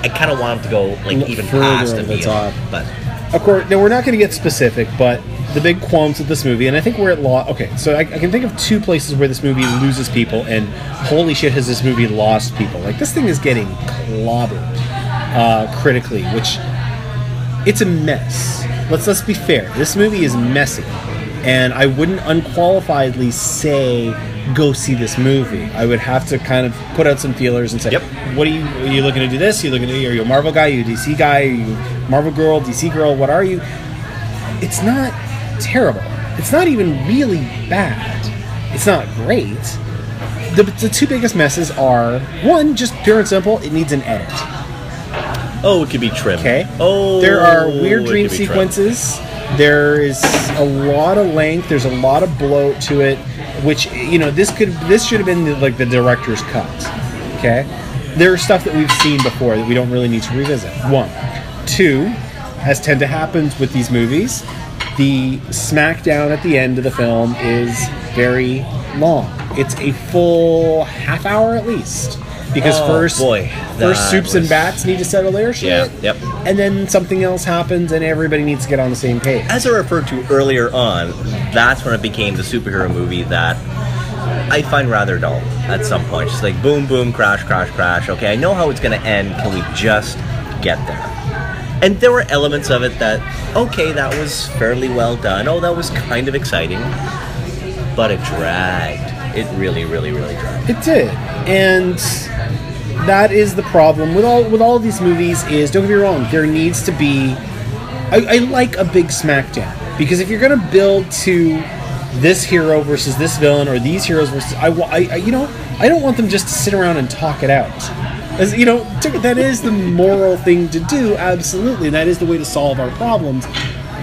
I kind of want him to go like even further past the top. But Of course, now we're not going to get specific, but the big qualms with this movie, and I think we're at law. Okay, so I, I can think of two places where this movie loses people, and holy shit, has this movie lost people? Like this thing is getting clobbered uh, critically, which it's a mess. Let's let's be fair. This movie is messy, and I wouldn't unqualifiedly say go see this movie. I would have to kind of put out some feelers and say, Yep. "What are you? Are you looking to do this? Are you looking to? Are you a Marvel guy? Are you a DC guy? Are you Marvel girl? DC girl? What are you?" It's not terrible. It's not even really bad. It's not great. The, the two biggest messes are one, just pure and simple, it needs an edit. oh, it could be trimmed. Okay. Oh, there are weird dream could be trimmed. sequences. There is a lot of length. There's a lot of bloat to it, which you know this could this should have been the, like the director's cut. Okay. There's stuff that we've seen before that we don't really need to revisit. One, two, as tend to happens with these movies, the smackdown at the end of the film is very long. It's a full half hour at least. Because Oh, first, boy, first soups and bats need to settle their shit Yeah, yep. and then something else happens and everybody needs to get on the same page. As I referred to earlier on, that's when it became the superhero movie that I find rather dull at some point. Just like boom, boom, crash, crash, crash. Okay, I know how it's going to end. Can we just get there? And there were elements of it that, okay, that was fairly well done. Oh, that was kind of exciting. But it dragged. It really, really, really dragged. It did, and that is the problem with all with all these movies. Is don't get me wrong, there needs to be. I, I like a big smackdown because if you're to build to this hero versus this villain or these heroes versus I, I you know I don't want them just to sit around and talk it out. As you know, that is the moral thing to do. Absolutely, that is the way to solve our problems.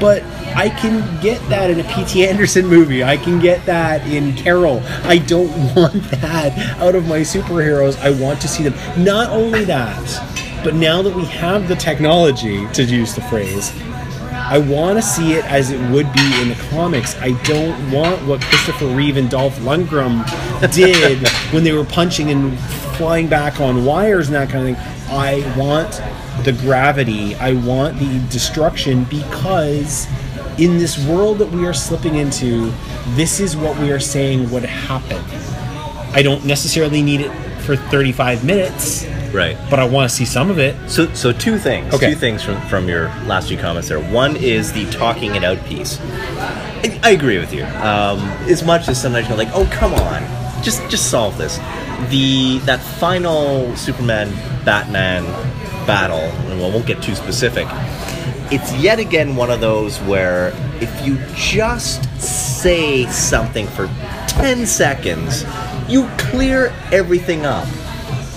But I can get that in a P.T. Anderson movie. I can get that in Carol. I don't want that out of my superheroes. I want to see them. Not only that, but now that we have the technology, to use the phrase, I want to see it as it would be in the comics. I don't want what Christopher Reeve and Dolph Lundgren did when they were punching and flying back on wires and that kind of thing. I want the gravity. I want the destruction because in this world that we are slipping into, this is what we are saying would happen. I don't necessarily need it for 35 minutes, Right. but I want to see some of it. So, so two things. Okay. Two things from, from your last few comments there. One is the talking it out piece. I, I agree with you. Um, as much as sometimes you're like, oh come on, just just solve this. The that final Superman Batman battle, and we won't get too specific. It's yet again one of those where if you just say something for ten seconds, you clear everything up,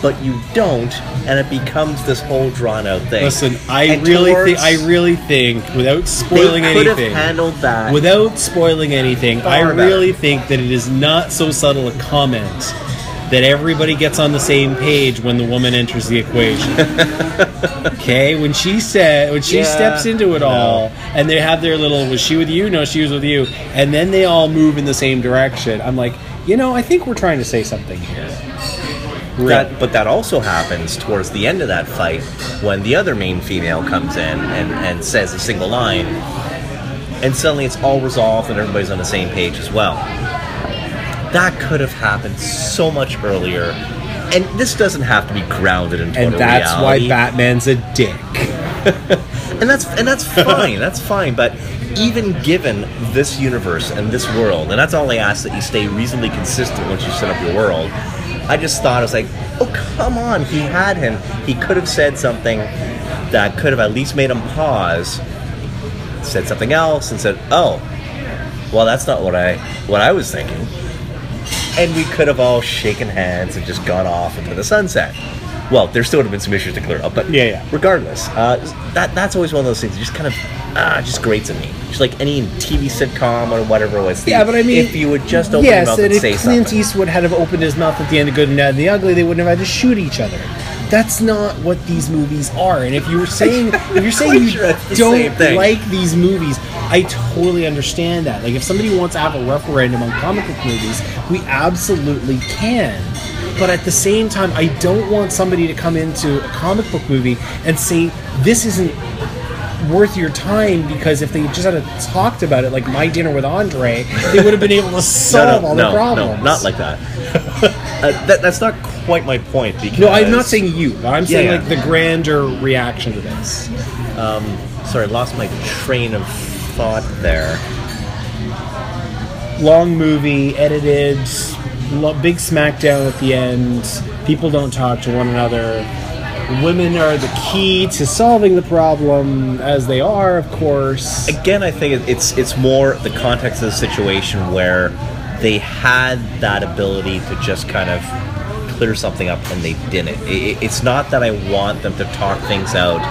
but you don't, and it becomes this whole drawn out thing. Listen, I And really think I really think without spoiling they could have anything, handled that. without spoiling anything, I Far better. really think that it is not so subtle a comment that everybody gets on the same page when the woman enters the equation. okay, when she said when she Yeah, steps into it no. all, and they have their little was she with you? No, she was with you, and then they all move in the same direction. I'm like, you know, I think we're trying to say something here. That, but that also happens towards the end of that fight when the other main female comes in and, and says a single line, and suddenly it's all resolved and everybody's on the same page as well. That could have happened so much earlier, and this doesn't have to be grounded in total and that's reality. why Batman's a dick. and that's and that's fine. that's fine. But even given this universe and this world, and that's all I ask that you stay reasonably consistent once you set up your world. I just thought I was like, oh come on, he had him. He could have said something that could have at least made him pause. Said something else and said, oh, well that's not what I what I was thinking. And we could have all shaken hands and just gone off into the sunset. Well, there still would have been some issues to clear up, but Yeah, yeah. regardless, uh, that that's always one of those things. that Just kind of ah, just grates on me. Just like any TV sitcom or whatever it was. Yeah, but I mean, if you would just open yes, your mouth and and if say Clint something. Eastwood had have opened his mouth at the end of Good and Bad and the Ugly, they wouldn't have had to shoot each other. That's not what these movies are. And if you were saying, if you're saying you sure it's the same don't like these movies, I totally understand that. Like, if somebody wants to have a referendum on comic book movies, we absolutely can. But at the same time, I don't want somebody to come into a comic book movie and say this isn't worth your time because if they just had talked about it like my dinner with Andre, they would have been able to no, solve no, all no, their problems. no, not like that. uh, that. That's not quite my point. Because No, I'm not saying you. I'm saying Yeah, like the grander reaction to this. Sorry, I lost my train of thought there. Long movie, edited, big smackdown at the end. People don't talk to one another. Women are the key to solving the problem, as they are, of course. Again, I think it's it's more the context of the situation where they had that ability to just kind of clear something up and they didn't. It, it- it's not that I want them to talk things out.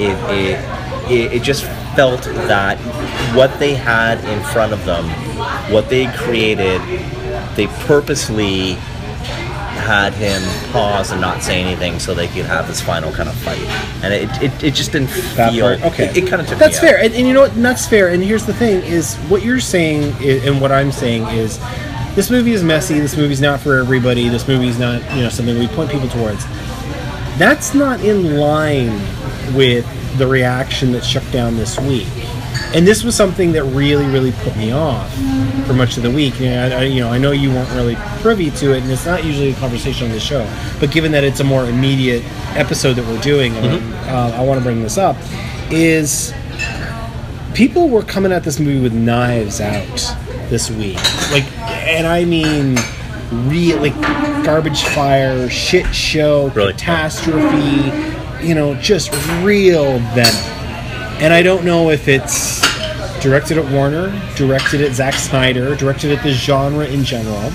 It, it it it just felt that what they had in front of them, what they created, they purposely had him pause and not say anything so they could have this final kind of fight. And it, it, it just didn't That feel. part, okay. It, it kind of took That's fair, and, and you know what? and That's fair. And here's the thing: is what you're saying, i and what I'm saying is, this movie is messy. This movie's not for everybody. This movie's not, you know, something we point people towards. That's not in line with the reaction that shook down this week. And this was something that really, really put me off for much of the week. You know, I, I- you know, I know you weren't really privy to it, and it's not usually a conversation on the show. But given that it's a more immediate episode that we're doing, and uh, I want to bring this up, is people were coming at this movie with knives out this week. Like, and I mean, real like garbage fire, shit show, Really? catastrophe. You know, just real venom. And I don't know if it's directed at Warner, directed at Zack Snyder, directed at the genre in general,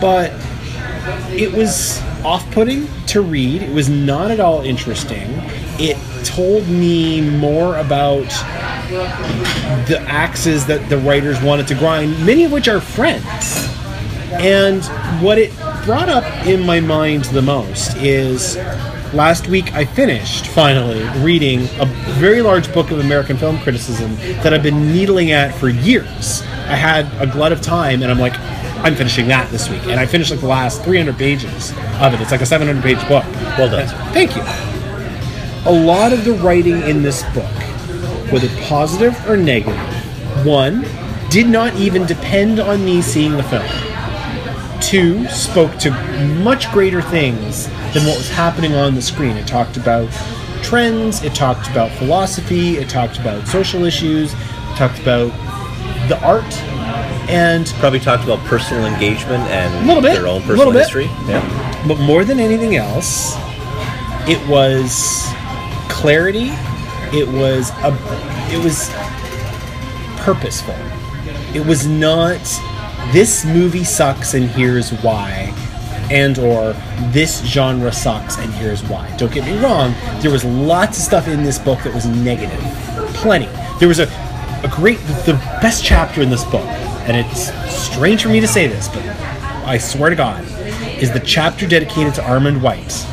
but it was off-putting to read. It was not at all interesting. It told me more about the axes that the writers wanted to grind, many of which are friends. And what it brought up in my mind the most is last week I finished finally reading a very large book of American film criticism that I've been needling at for years. I had a glut of time and I'm like, I'm finishing that this week. And I finished like the last 300 pages of it. It's like a 700 page book. Well done. Thank you. A lot of the writing in this book, whether positive or negative, one, did not even depend on me seeing the film. Two, spoke to much greater things than what was happening on the screen. It talked about trends, it talked about philosophy, it talked about social issues, it talked about the art, and Probably talked about personal engagement and Little bit, their own personal history. Yeah. but more than anything else, it was clarity. It was a, it was purposeful. It was not this movie sucks and here's why. And or this genre sucks and here's why. Don't get me wrong there was lots of stuff in this book that was negative. Plenty. There was a, a great the best chapter in this book and it's strange for me to say this but i swear to god is the chapter dedicated to armond white.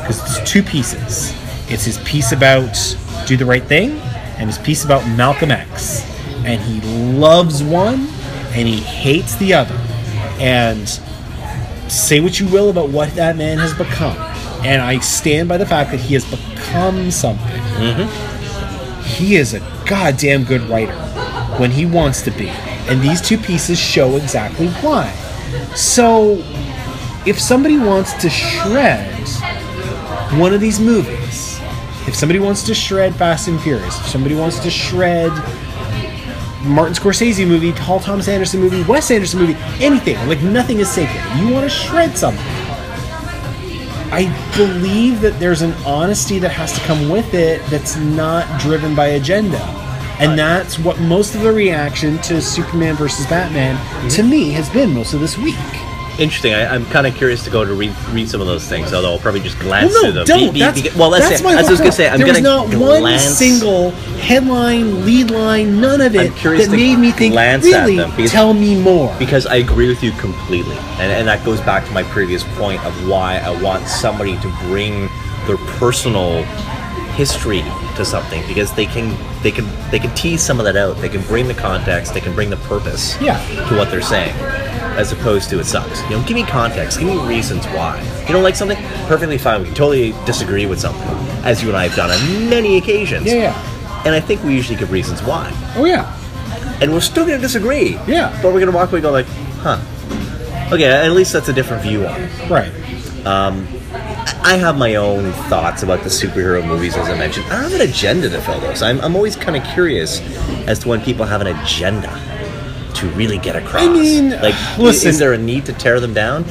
Because it's two pieces. It's his piece about do the right thing and his piece about malcolm x. And he loves one and he hates the other and say what you will about what that man has become, and I stand by the fact that he has become something. Mm-hmm. He is a goddamn good writer when he wants to be, and these two pieces show exactly why. So, if somebody wants to shred one of these movies, if somebody wants to shred Fast and Furious, if somebody wants to shred Martin Scorsese movie, Paul Thomas Anderson movie, Wes Anderson movie, anything. Like nothing is sacred. You want to shred something. I believe that there's an honesty that has to come with it that's not driven by agenda. And that's what most of the reaction to Superman versus Batman to mhm. me has been most of this week. Interesting. I, I'm kind of curious to go to read read some of those things, although I'll probably just glance Well, through no, them. don't. Be- be- that's, be- well, let's that's say, my as I was going to say. I'm there was going to not one single headline, lead line, none of it that made me think, glance at really, them, because- tell me more. because I agree with you completely, and, and that goes back to my previous point of why I want somebody to bring their personal history to something because they can they can they can tease some of that out. They can bring the context. They can bring the purpose Yeah. to what they're saying, as opposed to it sucks. You know, give me context. Give me reasons why. You don't like something? Perfectly fine. We can totally disagree with something, as you and I have done on many occasions. yeah, yeah. And I think we usually give reasons why Oh, yeah. and we're still gonna disagree. Yeah. But we're gonna walk away and go like, huh. Okay, at least that's a different view on it. Right. Um, I have my own thoughts about the superhero movies, as I mentioned. I don't have an agenda to fill those. I'm, I'm always kind of curious as to when people have an agenda to really get across. I mean, like, listen- is there a need to tear them down?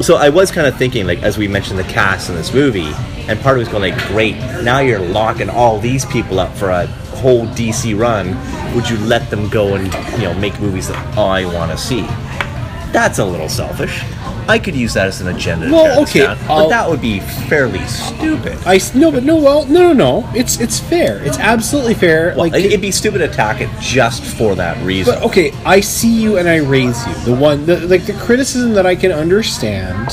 So I was kind of thinking, like, as we mentioned the cast in this movie, and part of it was going like, great, now you're locking all these people up for a whole DC run. Would you let them go and you know make movies that I want to see? That's a little selfish. I could use that as an agenda. To Well, okay, down, but that would be fairly stupid. I no, but no, well, no, no, no. It's it's fair. It's absolutely fair. Well, like, it'd be stupid to attack it just for that reason. but okay, I see you and I raise you. The one, the, like the criticism that I can understand,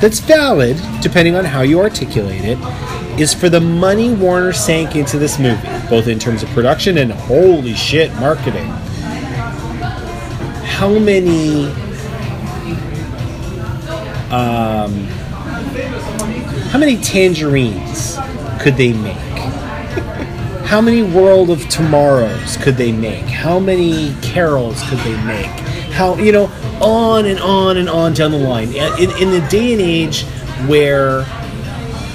that's valid, depending on how you articulate it, is for the money Warner sank into this movie, both in terms of production and holy shit, marketing. How many? Um, how many tangerines could they make? How many World of Tomorrows could they make? How many carols could they make? How you know, on and on and on down the line. In, in the day and age where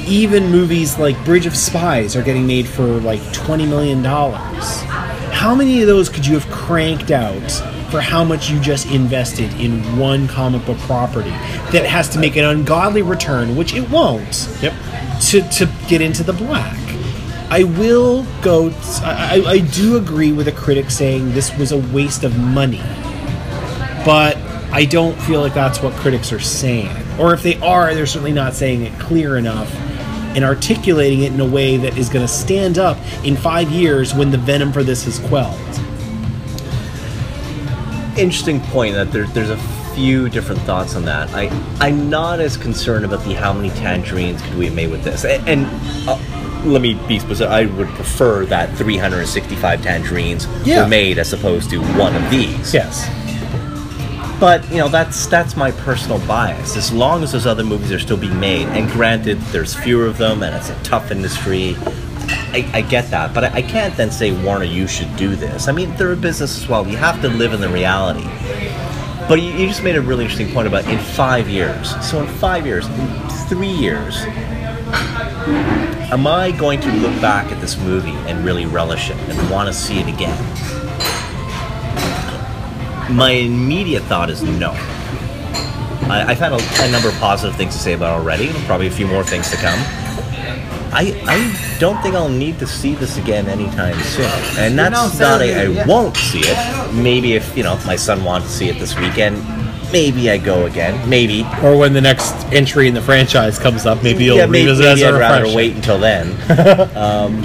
even movies like Bridge of Spies are getting made for like twenty million dollars. How many of those could you have cranked out for how much you just invested in one comic book property that has to make an ungodly return, which it won't, Yep. to, to get into the black? I will go. I, I, I do agree with a critic saying this was a waste of money, but I don't feel like that's what critics are saying. Or if they are, they're certainly not saying it clear enough and articulating it in a way that is going to stand up in five years when the venom for this is quelled. Interesting point that there, there's a few different thoughts on that. I I'm not as concerned about the how many tangerines could we have made with this, and, and uh, let me be specific. I would prefer that 365 tangerines Yeah. were made as opposed to one of these. Yes. But you know that's that's my personal bias. As long as those other movies are still being made, and granted, there's fewer of them, and it's a tough industry. I, I get that, but I, I can't then say Warner, you should do this. I mean, they're a business as well. You have to live in the reality. But you, you just made a really interesting point about in five years. So in five years, in three years, am I going to look back at this movie and really relish it and want to see it again? My immediate thought is no. I, I've had a, a number of positive things to say about it already, probably a few more things to come. I, I don't think I'll need to see this again anytime soon. And that's no, not a, I yeah. won't see it. Maybe if, you know, my son wants to see it this weekend, maybe I go again. Maybe. Or when the next entry in the franchise comes up, maybe you'll yeah, revisit maybe as I'd rather wait until then. um,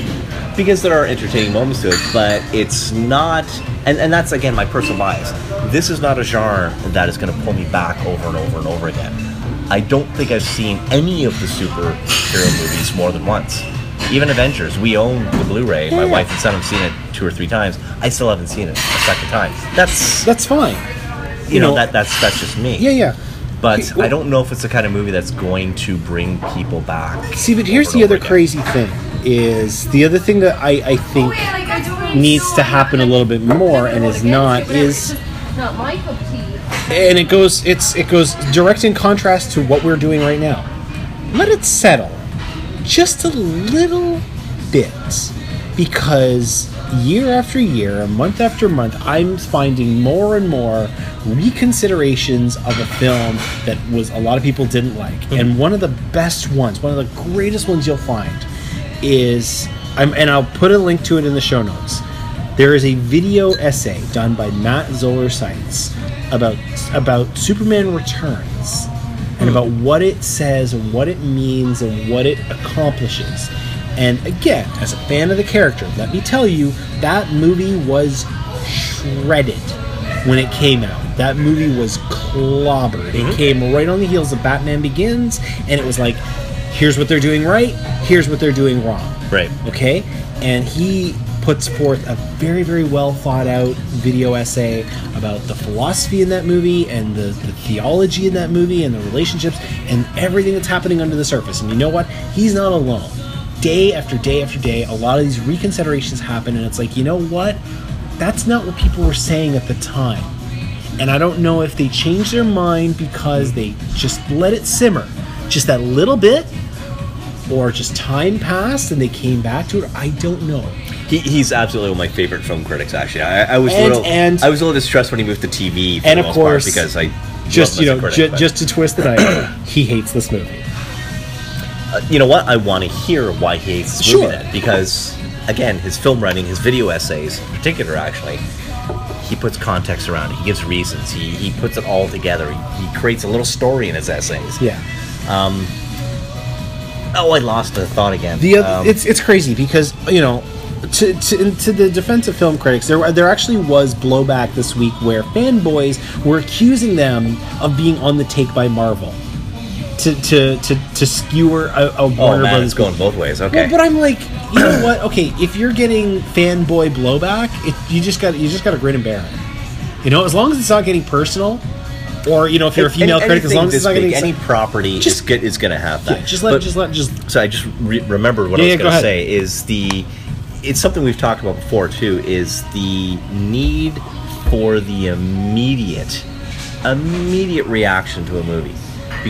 because there are entertaining moments to it, but it's not, and, and that's again my personal bias. This is not a genre that is going to pull me back over and over and over again. I don't think I've seen any of the superhero movies more than once. Even Avengers, we own the Blu-ray. My Yeah. wife and son have seen it two or three times. I still haven't seen it a second time. That's That's fine. you know, that that's that's just me. Yeah, yeah. But Okay, well- I don't know if it's the kind of movie that's going to bring people back. See, but here's the other again. crazy thing is the other thing that I, I think needs to happen a little bit more and is not is and it goes it's it goes direct in contrast to what we're doing right now. Let it settle just a little bit because year after year, month after month, I'm finding more and more reconsiderations of a film that was a lot of people didn't like. Mm-hmm. And one of the best ones, one of the greatest ones you'll find is I'm, and I'll put a link to it in the show notes. There is a video essay done by Matt Zoller Seitz about about Superman Returns and hmm. about what it says and what it means and what it accomplishes. And again, as a fan of the character, let me tell you, that movie was shredded when it came out. That movie was clobbered. It mm-hmm. came right on the heels of Batman Begins, and it was like, here's what they're doing right, here's what they're doing wrong Right. okay and he puts forth a very very well thought out video essay about the philosophy in that movie and the, the theology in that movie and the relationships and everything that's happening under the surface. And you know what? He's not alone. Day after day after day a lot of these reconsiderations happen and it's like you know what? That's not what people were saying at the time. And I don't know if they changed their mind because they just let it simmer just that little bit or just time passed and they came back to it. I don't know. He, he's absolutely one of my favorite film critics. Actually, I, I was a And- little, and- I was a little distressed when he moved to TV. For And of course, because I Just you know, ju- critic, just to twist the knife, he hates this movie. uh, you know what? I want to hear why he hates this Sure. movie then, because again, his film writing, his video essays, in particular, actually, he puts context around it. He gives reasons. He he puts it all together. He, he creates a little story in his essays. Yeah. Oh, I lost the thought again. The other, Um, it's it's crazy because you know, to, to to the defense of film critics, there there actually was blowback this week where fanboys were accusing them of being on the take by Marvel. To, to, to, to skewer a, a oh Warner man, Brothers going both ways. Okay. Well, but I'm like, you know what? Okay, if you're getting fanboy blowback, it, you just got you just got to grin and bear it. You know, as long as it's not getting personal, or you know, if you're a female critic, as long as it's not big, getting any property Just- is is going to have that. yeah, just let But- just let just so I just re- remembered what Yeah, I was yeah, going to say is the it's something we've talked about before too is the need for the immediate immediate reaction to a movie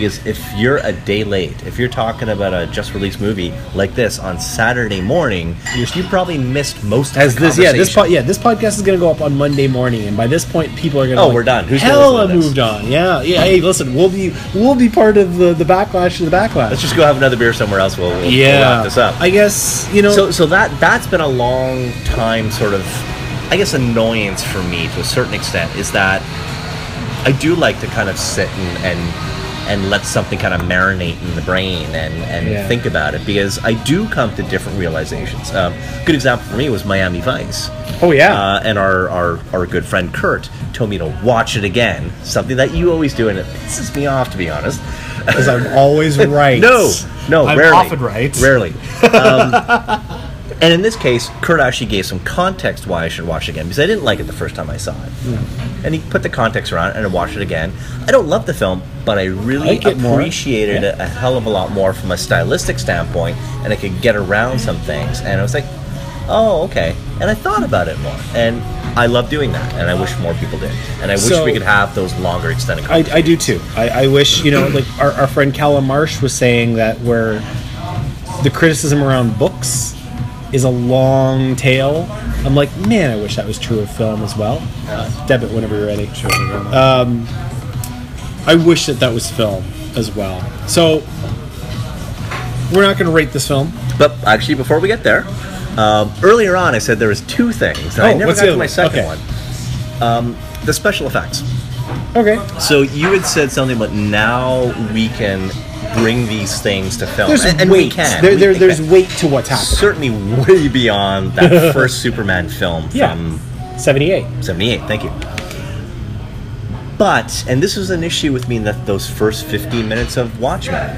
because if you're a day late if you're talking about a just released movie like this on Saturday morning you probably missed most of as the this yeah this po- yeah this podcast is going to go up on Monday morning, and by this point, people are going to Oh, we're done. Who's gonna hell this? moved on. Yeah, yeah. Hey, listen, we'll be we'll be part of the the backlash to the backlash. let's just go have another beer somewhere else we'll, we'll, we'll yeah, wrap this up I guess you know. so so that that's been a long time sort of i guess annoyance for me to a certain extent is that i do like to kind of sit and and, and let something kind of marinate in the brain and and Yeah. think about it because i do come to different realizations um, good example for me was miami vice oh yeah, uh, and our, our our good friend kurt told me to watch it again something that you always do and it pisses me off to be honest because I'm always right. no, no, I'm rarely. often right. Rarely. Um, and in this case, Kurt actually gave some context why I should watch it again because I didn't like it the first time I saw it. Hmm. And he put the context around it and I watched it again. I don't love the film, but I really it appreciated Yeah. it a hell of a lot more from a stylistic standpoint and I could get around some things. And I was like, oh, okay. And I thought about it more. And I love doing that. And I wish more people did. And I wish So- we could have those longer extended I, I do too. I, I wish you know, like our, our friend Calum Marsh was saying that where the criticism around books is a long tail. I'm like, man, I wish that was true of film as well. Uh, debit whenever you're ready. Um, I wish that that was film as well. So we're not going to rate this film. But actually, before we get there, um, earlier on I said there was two things, and I Oh, never what's got to my second one? one. Um, the special effects. Okay. So you had said something about now we can bring these things to film, There's and, and weight. we can. There, We there, there's weight to what's happening. certainly way beyond that first Superman film Yeah. from 78. 78 thank you but and this was an issue with me in that those first 15 minutes of watchmen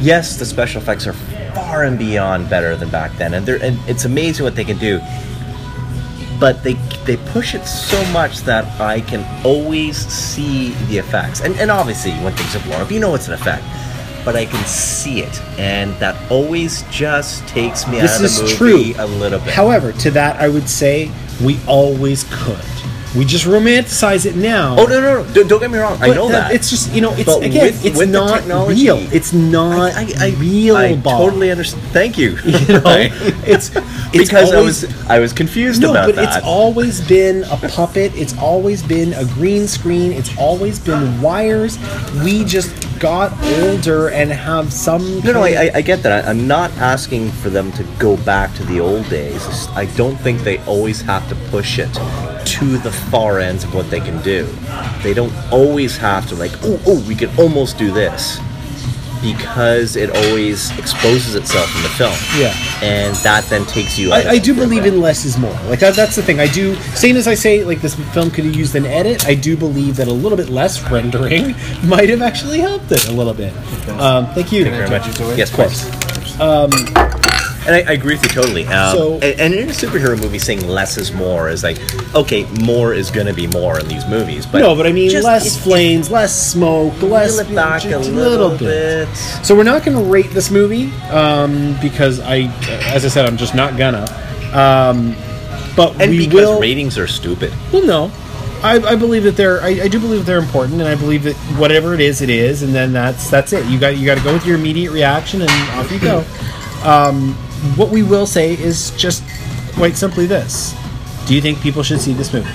yes the special effects are far and beyond better than back then and they're and it's amazing what they can do but they they push it so much that I can always see the effects and and obviously when things are blown up you know it's an effect but I can see it and that always just takes me This out of the true. movie a little bit However, to that, I would say we always could. We just romanticize it now. Oh no no no! Don't, don't get me wrong. I know that. It's just you know, it's But again, with- it's with not real. It's not I, I, I, real. I Bob. totally understand. Thank you. You know, it's, it's because always, I was I was confused no, about but that. it's always been a puppet. It's always been a green screen. It's always been wires. We just got older and have some. no, no, I, I, get that. I, I'm not asking for them to go back to the old days. I don't think they always have to push it to the far ends of what they can do. They don't always have to like, oh, oh, we can almost do this, because it always exposes itself in the film. Yeah. and that then takes you. out of I, I do believe in less is more. Like that, that's the thing. I do. Same as I say, like this film could have used an edit. I do believe that a little bit less rendering might have actually helped it a little bit. Um, thank you. Thank you very much. Take it? Yes, of course. Um, and I, I agree with you totally. Um, So- and, and in a superhero movie, saying less is more is like, okay, more is going to be more in these movies, but no, but I mean just- less it- flames, less smoke, less Reel it back a just little, bit. So we're not going to rate this movie um, because I, as I said, I'm just not gonna. Um, but And we because will. ratings are stupid. Well, no. I, I believe that they're. I, I do believe that they're important, and I believe that whatever it is, it is, and then that's that's it. You got you got to go with your immediate reaction, and off you go. Um, what we will say is just quite simply this: Do you think people should see this movie?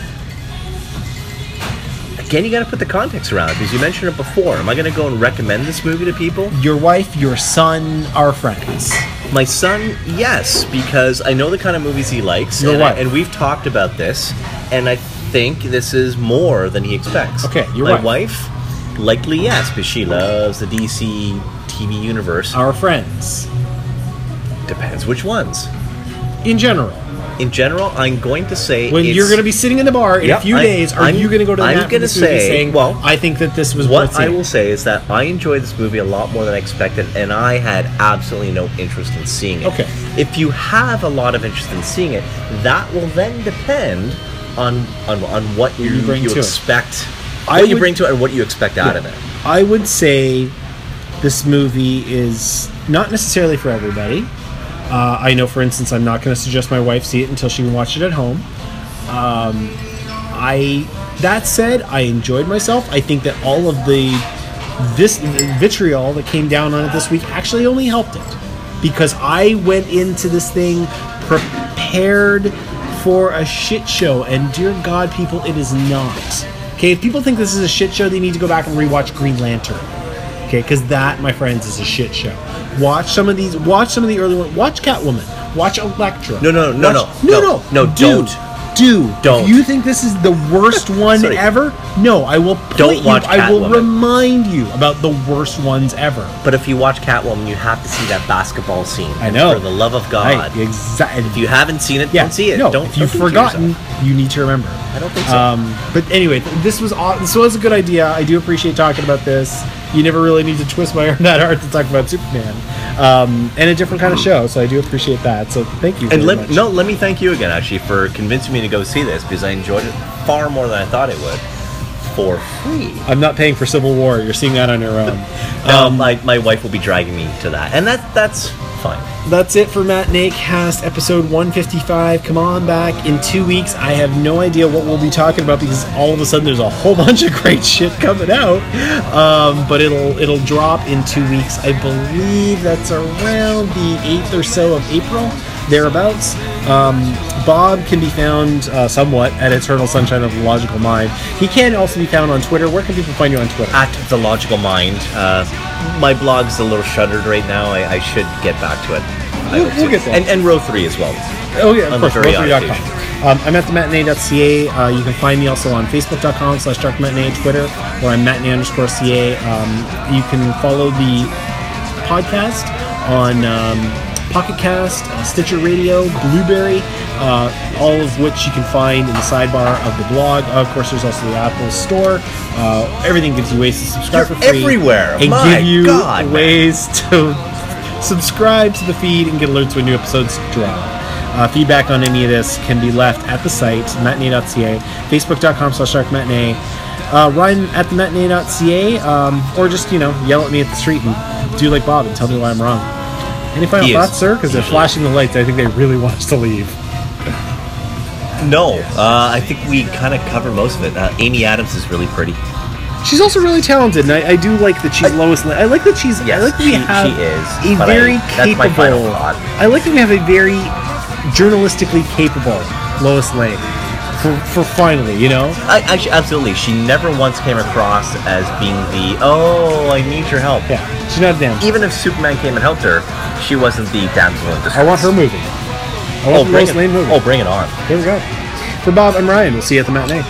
Again, you got to put the context around it because you mentioned it before. Am I going to go and recommend this movie to people? Your wife, your son, our friends. My son, yes, because I know the kind of movies he likes, Your and, wife. and we've talked about this, and I think this is more than he expects. Okay, your my wife. likely yes, because she loves the DC TV universe. Our friends. Depends which ones. In general, In general, I'm going to say when you're going to be sitting in the bar in Yep, a few I- days, are I'm- you going to go to the I'm gonna say- saying, well, I think that this was What I will say is that I enjoyed this movie a lot more than I expected, and I had absolutely no interest in seeing it. Okay. If you have a lot of interest in seeing it, that will then depend on on, on what you, you bring you to expect, I what you would- bring to it, and what you expect out of it. I would say this movie is not necessarily for everybody. Uh, I know, for instance, I'm not going to suggest my wife see it until she can watch it at home. Um, I that said, I enjoyed myself. I think that all of the this vitriol that came down on it this week actually only helped it because I went into this thing prepared for a shit show, and dear God, people, it is not. Okay, if people think this is a shit show, they need to go back and rewatch Green Lantern. Okay, because that, my friends, is a shit show. Watch some of these. Watch some of the early ones. Watch Catwoman. Watch Elektra. No, no, no, Watch- no, no, no, no, no, do, don't. Do. Don't. If you think this is the worst one Sorry. ever, no, I will. Point Don't you, watch I will remind you about the worst ones ever. But if you watch Catwoman, you have to see that basketball scene. I know. For the love of God, Right, exactly. if you haven't seen it, yeah, don't see it. No, don't. if you've don't do it to forgotten, you need to remember. I don't think so. Um, but anyway, this was aw- this was a good idea. I do appreciate talking about this. You never really need to twist my arm that hard to talk about Superman, um, and a different kind of show. So I do appreciate that. So thank you. And let, much. no, let me thank you again, actually, for convincing me to go see this because I enjoyed it far more than I thought it would for free. I'm not paying for Civil War. You're seeing that on your own. Now, Um, my, my wife will be dragging me to that, and that that's fine. That's it for Matinee Cast episode 155. Come on back in two weeks. I have no idea what we'll be talking about because all of a sudden there's a whole bunch of great shit coming out. Um, but it'll it'll drop in two weeks. I believe that's around the 8th or so of April. Thereabouts. Um, Bob can be found uh, somewhat at Eternal Sunshine of the Logical Mind. He can also be found on Twitter. Where can people find you on Twitter? At the logical mind. Uh, my blog's a little shuttered right now. I, I should get back to it. We'll- we'll get there. And, and row three as well. Oh yeah, of course, very Rotary.com. Um, I'm at the matinee.ca. Uh, you can find me also on Facebook.com slash Dark Matinee, Twitter, where I'm matinee underscore CA. Um, you can follow the podcast on um, Pocket Cast, uh, Stitcher Radio, Blubrry, uh, all of which you can find in the sidebar of the blog. Of course, there's also the Apple Store. Uh, everything gives you ways to subscribe You're for free. everywhere. And My give you God, man. ways to subscribe to the feed and get alerts when new episodes drop. Uh, feedback on any of this can be left at the site, matinee.ca, facebook.com slash dark matinee, uh, Ryan at the matinee.ca, um, or just, you know, yell at me at the street and do like Bob and tell me why I'm wrong. Any final He is. thoughts, sir? Because they're flashing the lights. I think they really want us to leave. No, uh, I think we kind of cover most of it. Uh, Amy Adams is really pretty. She's also really talented, and I, I do like that she's Lois Lane. I like that she's. I Yes, like that we she- have she is, a I- very that's my final capable. thought. I like that we have a very journalistically capable Lois Lane. For, for finally, you know, I, actually, absolutely. She never once came across as being the oh, I need your help. yeah, she's not a damn. Even if Superman came and helped her, she wasn't the damsel in distress. I want her movie. I Oh, the bring Lois it, Lane movie. oh, bring it on. Here we go. For Bob, I'm Ryan. We'll see you at the matinee.